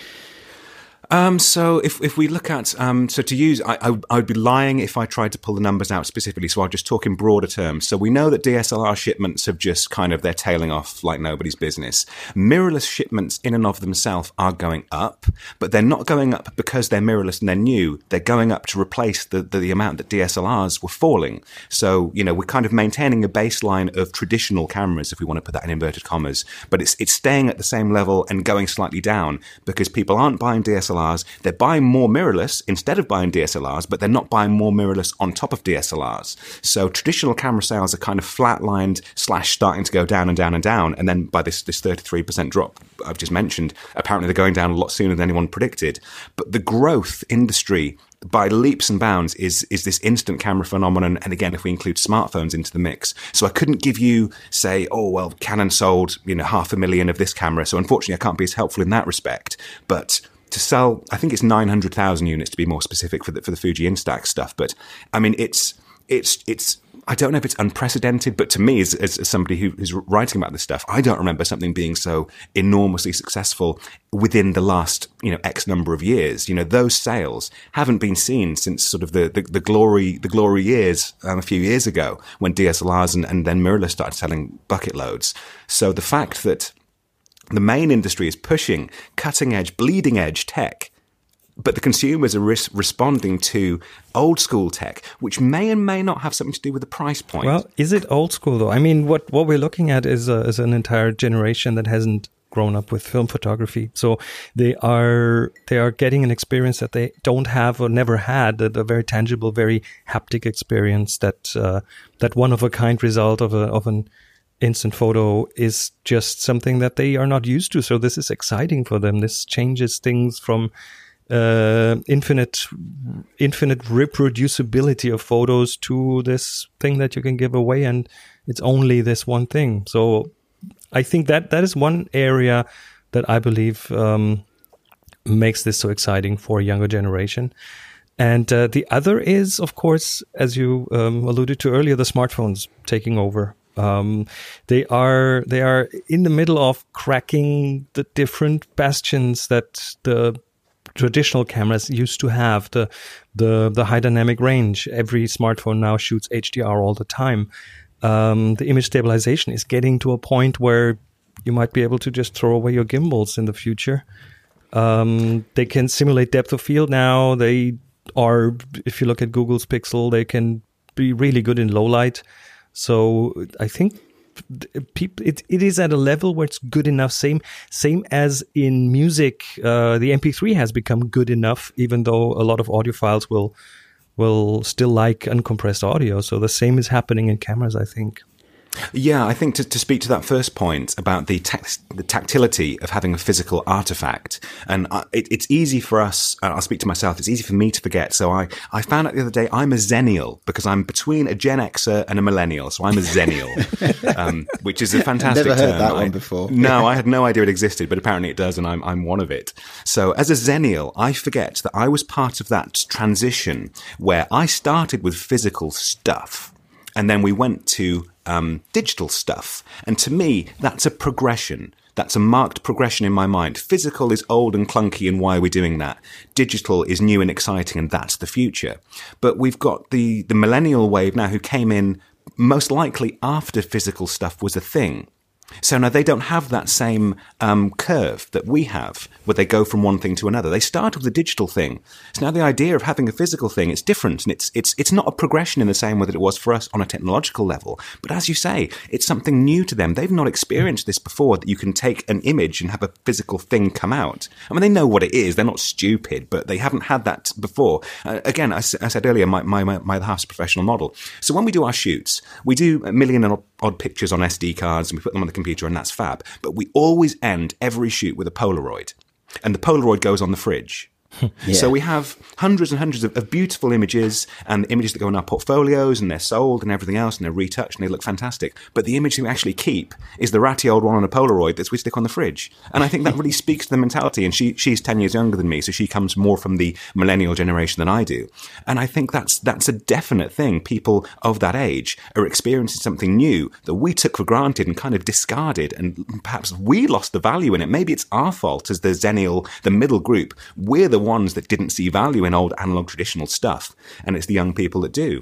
Um, so if, if we look at um, so to use, I, I, I would be lying if I tried to pull the numbers out specifically. So I'll just talk in broader terms. So we know that DSLR shipments have just kind of they're tailing off like nobody's business. Mirrorless shipments in and of themselves are going up, but they're not going up because they're mirrorless and they're new. They're going up to replace the, the, the amount that DSLRs were falling. So you know we're kind of maintaining a baseline of traditional cameras, if we want to put that in inverted commas, but it's it's staying at the same level and going slightly down because people aren't buying DSLRs. They're buying more mirrorless instead of buying DSLRs, but they're not buying more mirrorless on top of DSLRs. So traditional camera sales are kind of flatlined slash starting to go down and down and down. And then by this, this 33% drop I've just mentioned, apparently they're going down a lot sooner than anyone predicted. But the growth industry by leaps and bounds is is this instant camera phenomenon and again if we include smartphones into the mix so i couldn't give you say oh well canon sold you know half a million of this camera so unfortunately i can't be as helpful in that respect but to sell i think it's 900000 units to be more specific for the for the fuji instax stuff but i mean it's it's it's I don't know if it's unprecedented, but to me, as, as, somebody who's writing about this stuff, I don't remember something being so enormously successful within the last, you know, X number of years. You know, those sales haven't been seen since sort of the, the, the glory, the glory years um, a few years ago when DSLRs and, and then mirrorless started selling bucket loads. So the fact that the main industry is pushing cutting edge, bleeding edge tech but the consumers are res- responding to old school tech, which may and may not have something to do with the price point. Well, is it old school though? I mean, what what we're looking at is a, is an entire generation that hasn't grown up with film photography, so they are they are getting an experience that they don't have or never had, a, a very tangible, very haptic experience that uh, that one of a kind result of a of an instant photo is just something that they are not used to. So this is exciting for them. This changes things from uh, infinite infinite reproducibility of photos to this thing that you can give away and it's only this one thing so i think that that is one area that i believe um, makes this so exciting for a younger generation and uh, the other is of course as you um, alluded to earlier the smartphones taking over um, they are they are in the middle of cracking the different bastions that the traditional cameras used to have the the the high dynamic range. Every smartphone now shoots HDR all the time. Um, the image stabilization is getting to a point where you might be able to just throw away your gimbals in the future. Um, they can simulate depth of field now. They are, if you look at Google's Pixel, they can be really good in low light. So I think people it, it is at a level where it's good enough. Same same as in music uh, the mp3 has become good enough even though a lot of audiophiles will will still like uncompressed audio. So the same is happening in cameras i think Yeah, I think to, to speak to that first point about the, tact, the tactility of having a physical artifact, and uh, it, it's easy for us. I'll speak to myself. It's easy for me to forget. So I, I found out the other day I'm a zennial because I'm between a Gen Xer and a millennial. So I'm a zennial, um, which is a fantastic. Never heard term. that I- one before. No, I had no idea it existed, but apparently it does, and I'm I'm one of it. So as a zennial, I forget that I was part of that transition where I started with physical stuff, and then we went to um, digital stuff. And to me, that's a progression. That's a marked progression in my mind. Physical is old and clunky, and why are we doing that? Digital is new and exciting, and that's the future. But we've got the the millennial wave now, who came in most likely after physical stuff was a thing. So now they don't have that same um, curve that we have, where they go from one thing to another. They start with the digital thing. So now the idea of having a physical thing, it's different, and it's it's it's not a progression in the same way that it was for us on a technological level. But as you say, it's something new to them. They've not experienced this before. That you can take an image and have a physical thing come out. I mean, they know what it is. They're not stupid, but they haven't had that before. Uh, again, I said earlier, my my my, my house professional model. So when we do our shoots, we do a million and odd pictures on SD cards, and we put them on the computer, and that's fab. But we always end every shoot with a Polaroid, and the Polaroid goes on the fridge. Yeah. So we have hundreds and hundreds of, of, beautiful images and images that go in our portfolios and they're sold and everything else and they're retouched and they look fantastic. But the image that we actually keep is the ratty old one on a Polaroid that we stick on the fridge. And I think that really speaks to the mentality. And she, she's 10 years younger than me, so she comes more from the millennial generation than I do. And I think that's, that's a definite thing. People of that age are experiencing something new that we took for granted and kind of discarded. And perhaps we lost the value in it. Maybe it's our fault as the Zennial, the middle group. We're the ones that didn't see value in old analog traditional stuff, and it's the young people that do.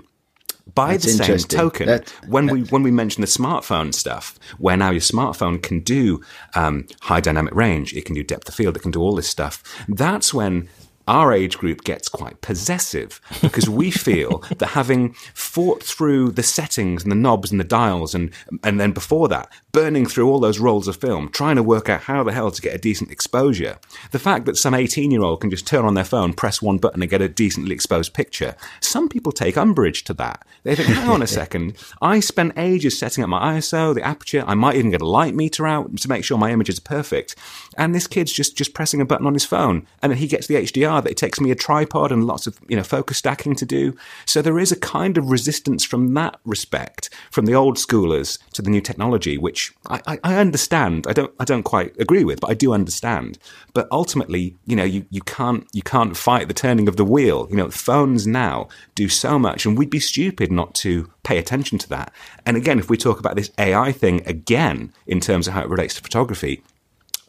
By That's the same token, that, when that, we when we mention the smartphone stuff, where now your smartphone can do um, high dynamic range, it can do depth of field, it can do all this stuff. That's when our age group gets quite possessive because we feel that having fought through the settings and the knobs and the dials and and then before that burning through all those rolls of film trying to work out how the hell to get a decent exposure the fact that some 18 year old can just turn on their phone press one button and get a decently exposed picture some people take umbrage to that. They think hang on a second. I spent ages setting up my iso the aperture. I might even get a light meter out to make sure my images are perfect and this kid's just just pressing a button on his phone and then he gets the hdr that it takes me a tripod and lots of you know focus stacking to do. So there is a kind of resistance from that respect, from the old schoolers to the new technology, which I, I, I understand. I don't I don't quite agree with, but I do understand. But ultimately, you know, you, you can't you can't fight the turning of the wheel. You know, phones now do so much, and we'd be stupid not to pay attention to that. And again, if we talk about this AI thing again in terms of how it relates to photography,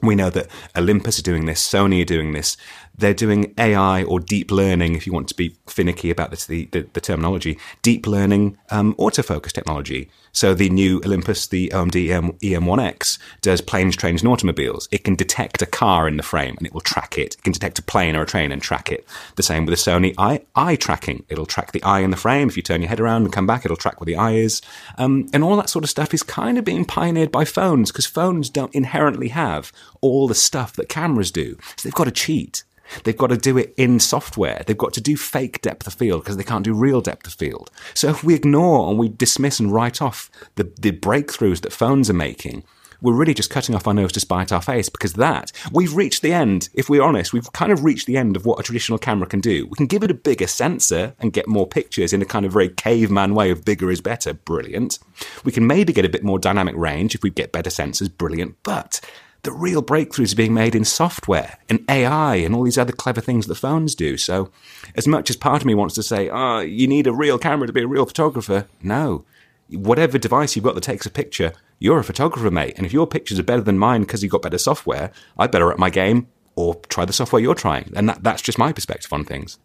we know that Olympus are doing this, Sony are doing this. They're doing AI or deep learning, if you want to be finicky about the, the, the terminology, deep learning um, autofocus technology. So the new Olympus, the OMD EM, EM1X, does planes, trains, and automobiles. It can detect a car in the frame and it will track it. It can detect a plane or a train and track it. The same with the Sony eye, eye tracking. It'll track the eye in the frame. If you turn your head around and come back, it'll track where the eye is. Um, and all that sort of stuff is kind of being pioneered by phones because phones don't inherently have all the stuff that cameras do. So they've got to cheat. They've got to do it in software. They've got to do fake depth of field because they can't do real depth of field. So if we ignore and we dismiss and write off the, the breakthroughs that phones are making, we're really just cutting off our nose to spite our face because that, we've reached the end. If we're honest, we've kind of reached the end of what a traditional camera can do. We can give it a bigger sensor and get more pictures in a kind of very caveman way of bigger is better. Brilliant. We can maybe get a bit more dynamic range if we get better sensors. Brilliant. But the real breakthroughs are being made in software and AI and all these other clever things that phones do. So, as much as part of me wants to say, oh, you need a real camera to be a real photographer, no. Whatever device you've got that takes a picture, you're a photographer, mate. And if your pictures are better than mine because you've got better software, I'd better up my game or try the software you're trying. And that, that's just my perspective on things.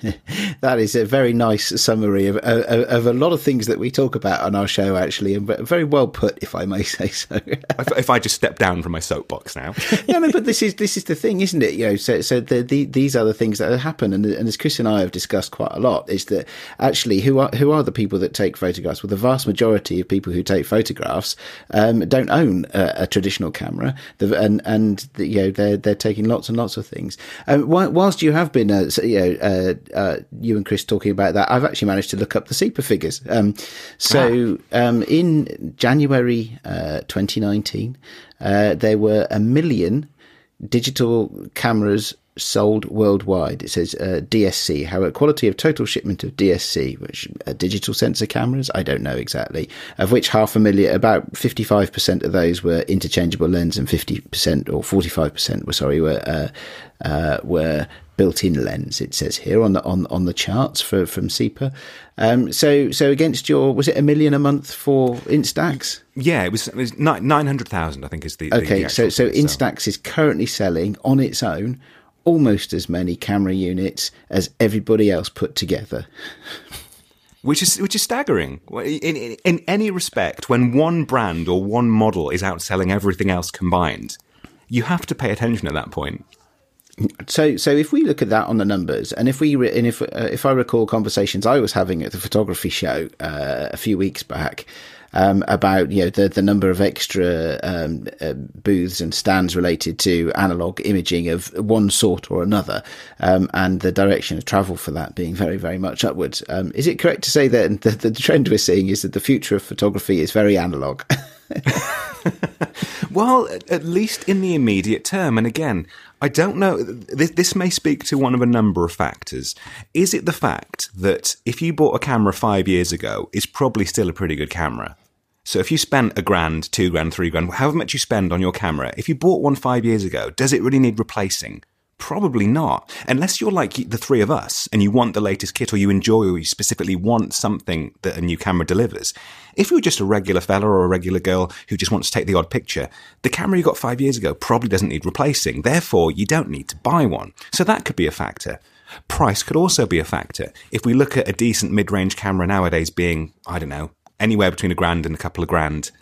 that is a very nice summary of, of, of, a lot of things that we talk about on our show, actually, and very well put, if I may say so. if, if, I just step down from my soapbox now, yeah, no, but this is this is the thing, isn't it? You know, so so the, the, these are the things that happen, and, and as Chris and I have discussed quite a lot, is that actually who are who are the people that take photographs? Well, the vast majority of people who take photographs um, don't own a, a, traditional camera, and and the, you know they're they're taking lots and lots of things. Um, whilst you have been, uh, you know uh, uh, you and Chris talking about that, I've actually managed to look up the CIPA figures. Um, so ah. um, in January uh, 2019, uh, there were a million digital cameras sold worldwide. It says uh, DSC, how a quality of total shipment of DSC, which are digital sensor cameras, I don't know exactly, of which half a million, about 55% of those were interchangeable lens and 50% or 45% were, sorry, were, uh, uh, were built-in lens. It says here on the on on the charts for from CIPA. Um, so so against your was it a million a month for Instax? Yeah, it was, it was nine hundred thousand. I think is the okay. The so so Instax is currently selling on its own almost as many camera units as everybody else put together. which is which is staggering. In, in, in, any respect, when one brand or one model is outselling everything else combined, you have to pay attention at that point. So, so if we look at that on the numbers, and if we re- and if uh, if I recall conversations I was having at the photography show uh, a few weeks back um, about you know the the number of extra um, uh, booths and stands related to analog imaging of one sort or another, um, and the direction of travel for that being very very much upwards. Um, is it correct to say that the, the trend we're seeing is that the future of photography is very analog? well, at least in the immediate term. And again, I don't know. This, this, may speak to one of a number of factors. Is it the fact that if you bought a camera five years ago, it's probably still a pretty good camera? So if you spent a grand, two grand, three grand, however much you spend on your camera, if you bought one five years ago, does it really need replacing? Probably not. Unless you're like the three of us and you want the latest kit or you enjoy or you specifically want something that a new camera delivers. If you're just a regular fella or a regular girl who just wants to take the odd picture, the camera you got five years ago probably doesn't need replacing. Therefore, you don't need to buy one. So that could be a factor. Price could also be a factor. If we look at a decent mid-range camera nowadays being, I don't know, anywhere between a grand and a couple of grand,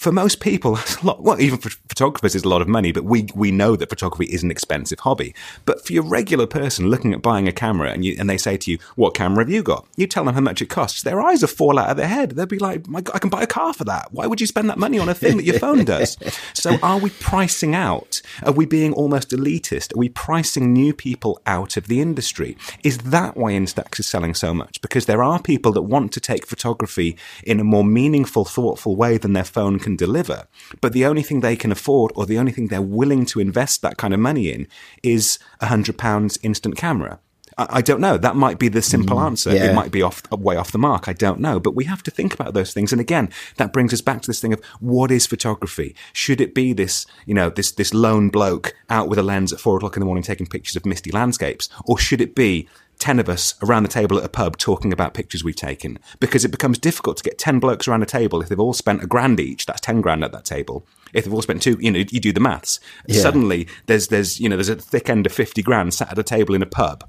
for most people, that's a lot. Well, even for photographers, is a lot of money. But we we know that photography is an expensive hobby. But for your regular person looking at buying a camera, and you and they say to you, "What camera have you got?" You tell them how much it costs. Their eyes will fall out of their head. They'll be like, "My God, I can buy a car for that. Why would you spend that money on a thing that your phone does?" so, are we pricing out? Are we being almost elitist? Are we pricing new people out of the industry? Is that why Instax is selling so much? Because there are people that want to take photography in a more meaningful, thoughtful way than their phone can can deliver. But the only thing they can afford or the only thing they're willing to invest that kind of money in is a hundred pounds instant camera. I don't know. That might be the simple mm, answer. Yeah. It might be off way off the mark. I don't know. But we have to think about those things. And again, that brings us back to this thing of what is photography? Should it be this, you know, this this lone bloke out with a lens at four o'clock in the morning taking pictures of misty landscapes, or should it be 10 of us around the table at a pub talking about pictures we've taken. Because it becomes difficult to get 10 blokes around a table if they've all spent a grand each. That's 10 grand at that table. If they've all spent two you know you do the maths. Yeah. suddenly there's there's you know there's a thick end of 50 grand sat at a table in a pub.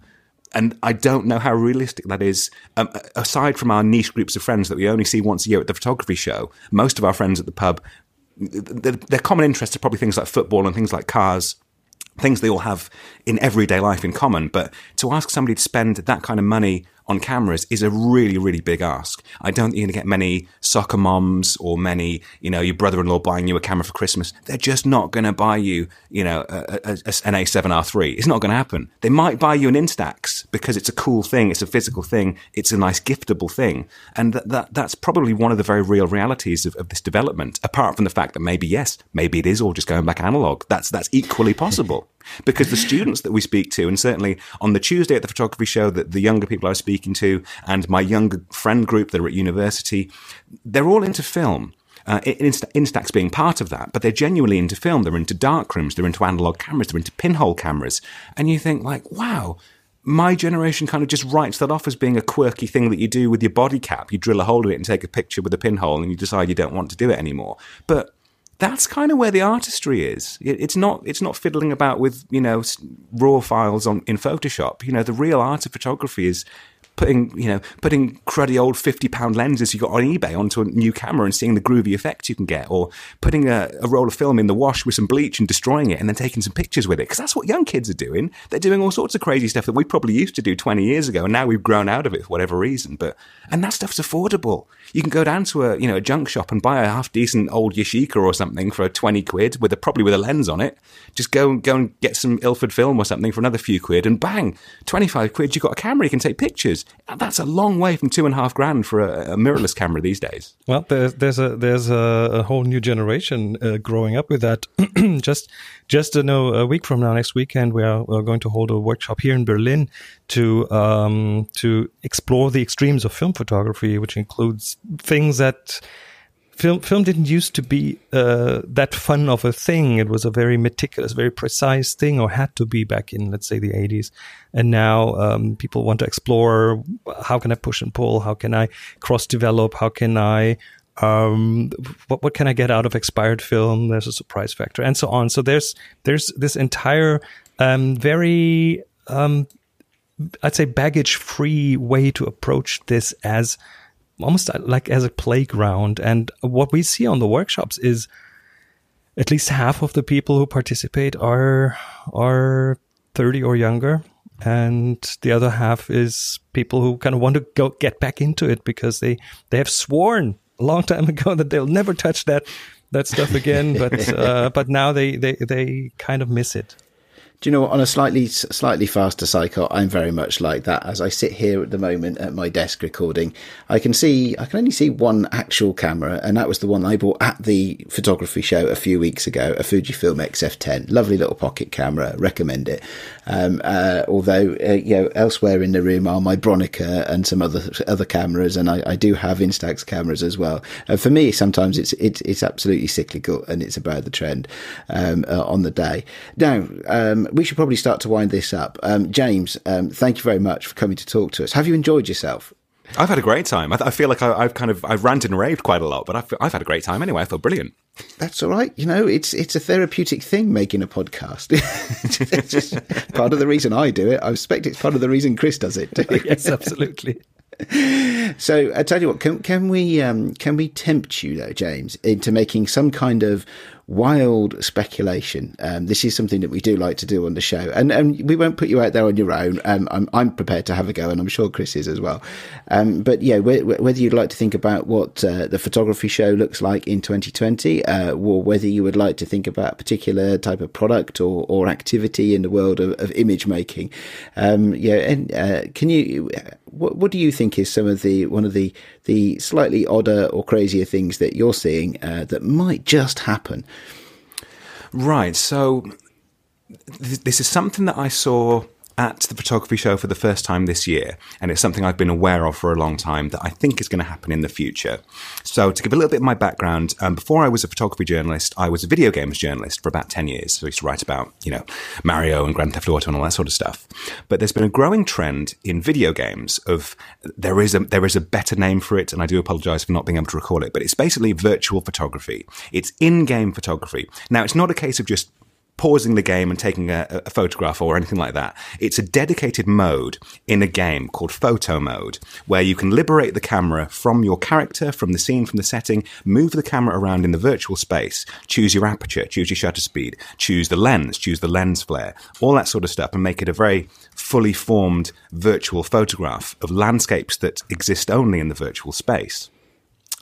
And I don't know how realistic that is. Um, aside from our niche groups of friends that we only see once a year at the photography show, most of our friends at the pub, their common interests are probably things like football and things like cars things they all have in everyday life in common. But to ask somebody to spend that kind of money on cameras is a really, really big ask. I don't think you're going to get many soccer moms or many, you know, your brother-in-law buying you a camera for Christmas. They're just not going to buy you, you know, a, a, an A7R3. It's not going to happen. They might buy you an Instax because it's a cool thing. It's a physical thing. It's a nice giftable thing. And that, that that's probably one of the very real realities of, of this development. Apart from the fact that maybe, yes, maybe it is all just going back analog. That's, that's equally possible because the students that we speak to, and certainly on the Tuesday at the photography show, that the younger people I was speaking to, and my younger friend group that are at university, they're all into film. Uh, Instax being part of that, but they're genuinely into film. They're into darkrooms. They're into analog cameras. They're into pinhole cameras. And you think like, wow, my generation kind of just writes that off as being a quirky thing that you do with your body cap. You drill a hole in it and take a picture with a pinhole and you decide you don't want to do it anymore. But that's kind of where the artistry is. It's not it's not fiddling about with you know raw files on in Photoshop. You know the real art of photography is putting you know putting cruddy old 50 pound lenses you got on ebay onto a new camera and seeing the groovy effects you can get or putting a, a roll of film in the wash with some bleach and destroying it and then taking some pictures with it because that's what young kids are doing. They're doing all sorts of crazy stuff that we probably used to do 20 years ago and now we've grown out of it for whatever reason but and that stuff's affordable. You can go down to a you know a junk shop and buy a half decent old Yashica or something for a 20 quid with a probably with a lens on it. Just go and go and get some Ilford film or something for another few quid and bang 25 quid you've got a camera you can take pictures that's a long way from two and a half grand for a, a mirrorless camera these days. Well, there's there's a there's a, a whole new generation uh, growing up with that. just just to know, a week from now, next weekend, we are, we are going to hold a workshop here in Berlin to um, to explore the extremes of film photography, which includes things that film film didn't used to be uh, that fun of a thing. It was a very meticulous, very precise thing, or had to be back in let's say the eighties. And now um, people want to explore: how can I push and pull? How can I cross develop? How can I um, what what can I get out of expired film? There's a surprise factor, and so on. So there's there's this entire um, very um, I'd say baggage free way to approach this as almost like as a playground. And what we see on the workshops is at least half of the people who participate are are 30 or younger. And the other half is people who kind of want to go get back into it because they they have sworn a long time ago that they'll never touch that that stuff again. But uh, but now they, they they kind of miss it Do you know what? On a slightly slightly faster cycle, I'm very much like that. As I sit here at the moment at my desk recording, I can see I can only see one actual camera, and that was the one I bought at the photography show a few weeks ago, a Fujifilm XF10, lovely little pocket camera. Recommend it. Um, uh, although uh, you know, elsewhere in the room are my Bronica and some other other cameras, and I, I do have Instax cameras as well. Uh, for me, sometimes it's it's it's absolutely cyclical, and it's about the trend um, uh, on the day. Now. Um, we should probably start to wind this up. Um, James, um, thank you very much for coming to talk to us. Have you enjoyed yourself? I've had a great time. I, th- I feel like I, have kind of I've ranted and raved quite a lot, but I've, I've had a great time anyway. I feel brilliant. That's all right. You know, it's it's a therapeutic thing making a podcast. it's just part of the reason I do it. I expect it's part of the reason Chris does it. Too. yes, absolutely. so I tell you what, can can we um, can we tempt you though, James, into making some kind of wild speculation. Um, this is something that we do like to do on the show, and, and we won't put you out there on your own. Um, I'm, I'm prepared to have a go, and I'm sure Chris is as well. Um, but yeah, whether you'd like to think about what uh, the photography show looks like in 2020, uh, or whether you would like to think about a particular type of product or, or activity in the world of, of image making, um, yeah, and uh, can you? What, what do you think is some of the one of the the slightly odder or crazier things that you're seeing uh, that might just happen? Right. So th- this is something that I saw at the photography show for the first time this year, and it's something I've been aware of for a long time that I think is going to happen in the future. So, to give a little bit of my background, um, before I was a photography journalist, I was a video games journalist for about 10 years. So, I used to write about, you know, Mario and Grand Theft Auto and all that sort of stuff. But there's been a growing trend in video games of there is a, there is a better name for it, and I do apologize for not being able to recall it, but it's basically virtual photography. It's in game photography. Now, it's not a case of just pausing the game and taking a, a, photograph or anything like that. It's a dedicated mode in a game called photo mode where you can liberate the camera from your character, from the scene, from the setting, move the camera around in the virtual space, choose your aperture, choose your shutter speed, choose the lens, choose the lens flare, all that sort of stuff and make it a very fully formed virtual photograph of landscapes that exist only in the virtual space.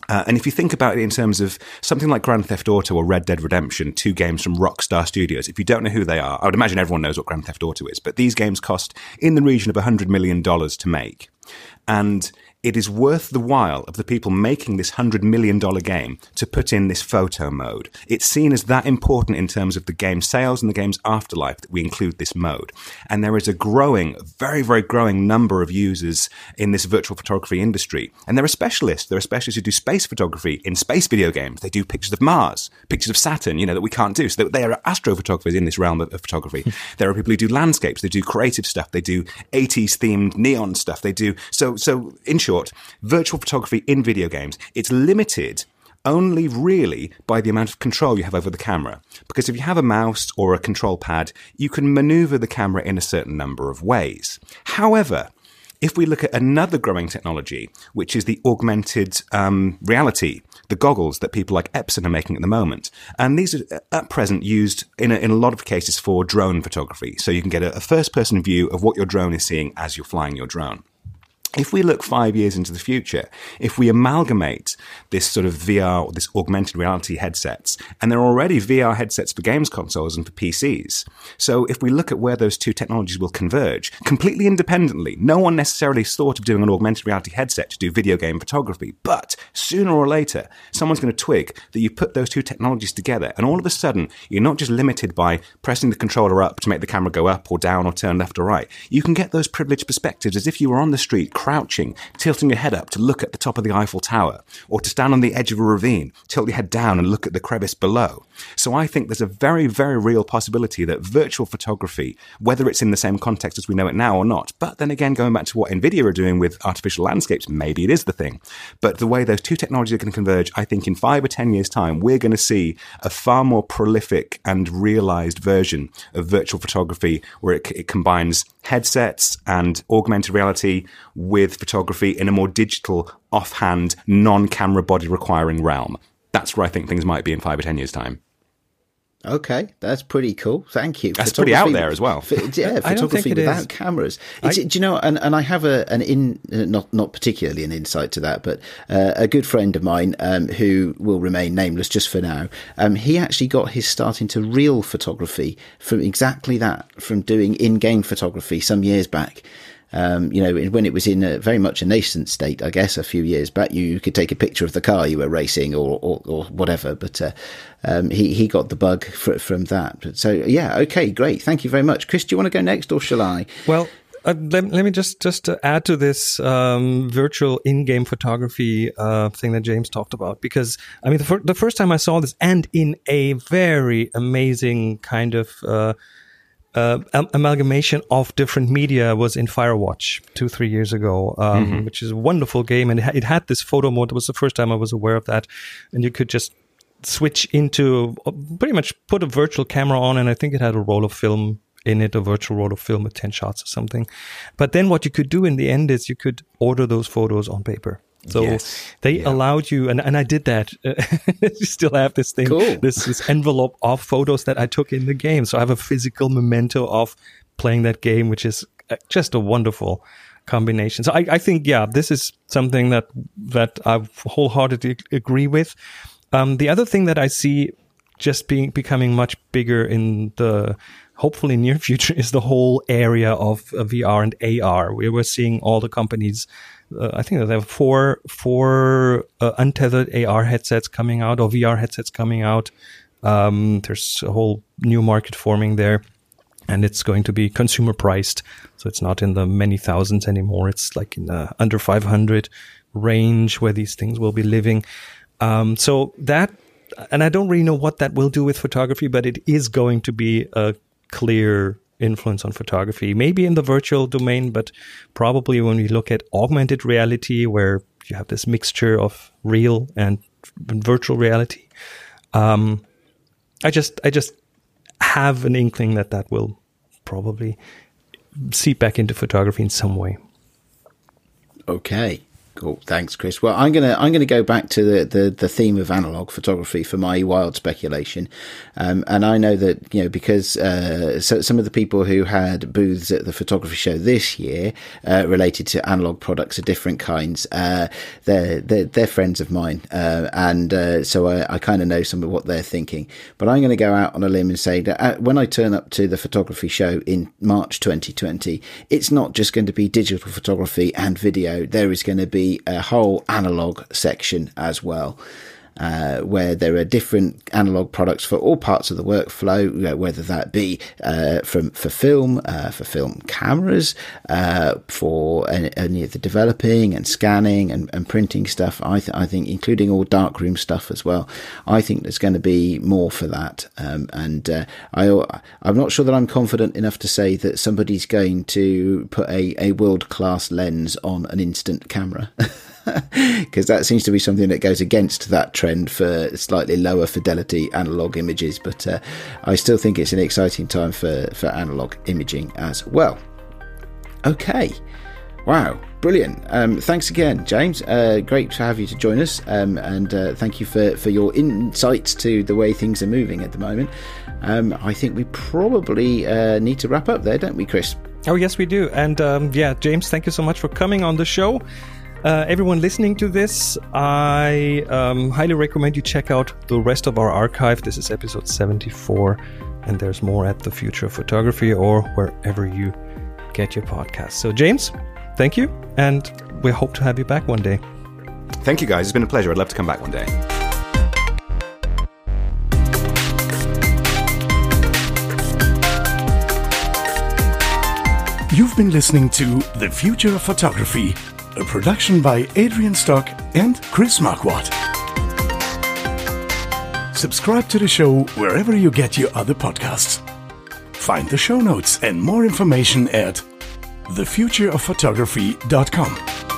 Uh, and if you think about it in terms of something like Grand Theft Auto or Red Dead Redemption, two games from Rockstar Studios, if you don't know who they are, I would imagine everyone knows what Grand Theft Auto is, but these games cost in the region of $100 million to make. And it is worth the while of the people making this $100 million game to put in this photo mode. It's seen as that important in terms of the game's sales and the game's afterlife that we include this mode. And there is a growing, very, very growing number of users in this virtual photography industry. And there are specialists. There are specialists who do space photography in space video games. They do pictures of Mars, pictures of Saturn, you know, that we can't do. So they are astrophotographers in this realm of, of photography. Hmm. there are people who do landscapes. They do creative stuff. They do 80s themed neon stuff. They do, so, so in short, virtual photography in video games, it's limited only really by the amount of control you have over the camera. Because if you have a mouse or a control pad, you can maneuver the camera in a certain number of ways. However, if we look at another growing technology, which is the augmented um, reality, the goggles that people like Epson are making at the moment, and these are uh, at present used in a, in a lot of cases for drone photography. So you can get a, a first person view of what your drone is seeing as you're flying your drone if we look five years into the future, if we amalgamate this sort of VR or this augmented reality headsets, and there are already VR headsets for games consoles and for PCs. So if we look at where those two technologies will converge completely independently, no one necessarily thought of doing an augmented reality headset to do video game photography, but sooner or later, someone's going to twig that you put those two technologies together, and all of a sudden, you're not just limited by pressing the controller up to make the camera go up or down or turn left or right. You can get those privileged perspectives as if you were on the street crouching, tilting your head up to look at the top of the Eiffel Tower, or to stand on the edge of a ravine, tilt your head down and look at the crevice below. So I think there's a very, very real possibility that virtual photography, whether it's in the same context as we know it now or not, but then again, going back to what NVIDIA are doing with artificial landscapes, maybe it is the thing. But the way those two technologies are going to converge, I think in five or 10 years' time, we're going to see a far more prolific and realized version of virtual photography where it, it combines headsets and augmented reality with photography in a more digital, offhand, non camera body requiring realm. That's where I think things might be in five or 10 years' time. Okay, that's pretty cool. Thank you. That's pretty out there as well. Yeah, photography without is. cameras. I, do you know? And, and I have a an in not not particularly an insight to that, but uh, a good friend of mine um, who will remain nameless just for now. Um, he actually got his start into real photography from exactly that, from doing in game photography some years back. Um, you know, when it was in a very much a nascent state, I guess a few years back, you could take a picture of the car you were racing or or, or whatever. But uh, um, he he got the bug from that. So yeah, okay, great, thank you very much, Chris. Do you want to go next, or shall I? Well. Uh, let, let, me just just add to this um, virtual in-game photography uh, thing that James talked about because I mean the, fir- the, first time I saw this and in a very amazing kind of uh, uh, amalgamation of different media was in Firewatch two, three years ago, um, mm-hmm. which is a wonderful game. And it, it had this photo mode. It was the first time I was aware of that. And you could just switch into uh, pretty much put a virtual camera on. And I think it had a roll of film in it, a virtual roll of film with 10 shots or something. But then what you could do in the end is you could order those photos on paper. So yes. they yeah. allowed you, and, and I did that. you still have this thing, cool. this, this envelope of photos that I took in the game. So I have a physical memento of playing that game, which is uh, just a wonderful combination. So I, I think, yeah, this is something that that I wholeheartedly agree with. Um, the other thing that I see just being becoming much bigger in the hopefully near future is the whole area of uh, VR and AR. We were seeing all the companies uh, I think they have four four uh, untethered AR headsets coming out or VR headsets coming out. Um, there's a whole new market forming there, and it's going to be consumer priced, so it's not in the many thousands anymore. It's like in the under 500 range where these things will be living. Um, so that, and I don't really know what that will do with photography, but it is going to be a clear influence on photography, maybe in the virtual domain, but probably when we look at augmented reality, where you have this mixture of real and virtual reality. Um, I just, I just have an inkling that that will probably seep back into photography in some way. Okay. Cool. Thanks, Chris. Well, I'm gonna I'm gonna go back to the, the, the theme of analog photography for my wild speculation, um, and I know that you know because uh, so some of the people who had booths at the photography show this year uh, related to analog products of different kinds, uh, they're, they're, they're friends of mine, uh, and uh, so I, I kind of know some of what they're thinking. But I'm going to go out on a limb and say that uh, when I turn up to the photography show in March 2020, it's not just going to be digital photography and video. There is going to be a whole analog section as well uh, where there are different analog products for all parts of the workflow, whether that be uh, from for film, uh, for film cameras, uh, for any, any, of the developing and scanning and, and printing stuff. I, th- I, think, including all darkroom stuff as well. I think there's going to be more for that, um, and uh, I, I'm not sure that I'm confident enough to say that somebody's going to put a, a world class lens on an instant camera. because that seems to be something that goes against that trend for slightly lower fidelity analog images. But uh, I still think it's an exciting time for, for analog imaging as well. Okay. Wow, brilliant. Um, thanks again, James. Uh, great to have you to join us. Um, and uh, thank you for, for your insights to the way things are moving at the moment. Um, I think we probably uh, need to wrap up there, don't we, Chris? Oh, yes, we do. And um, yeah, James, thank you so much for coming on the show. Uh, everyone listening to this, I um, highly recommend you check out the rest of our archive. This is episode 74, and there's more at the Future of Photography or wherever you get your podcast. So, James, thank you, and we hope to have you back one day. Thank you, guys. It's been a pleasure. I'd love to come back one day. You've been listening to The Future of Photography a production by Adrian Stock and Chris Marquardt. Subscribe to the show wherever you get your other podcasts. Find the show notes and more information at thefutureofphotography.com.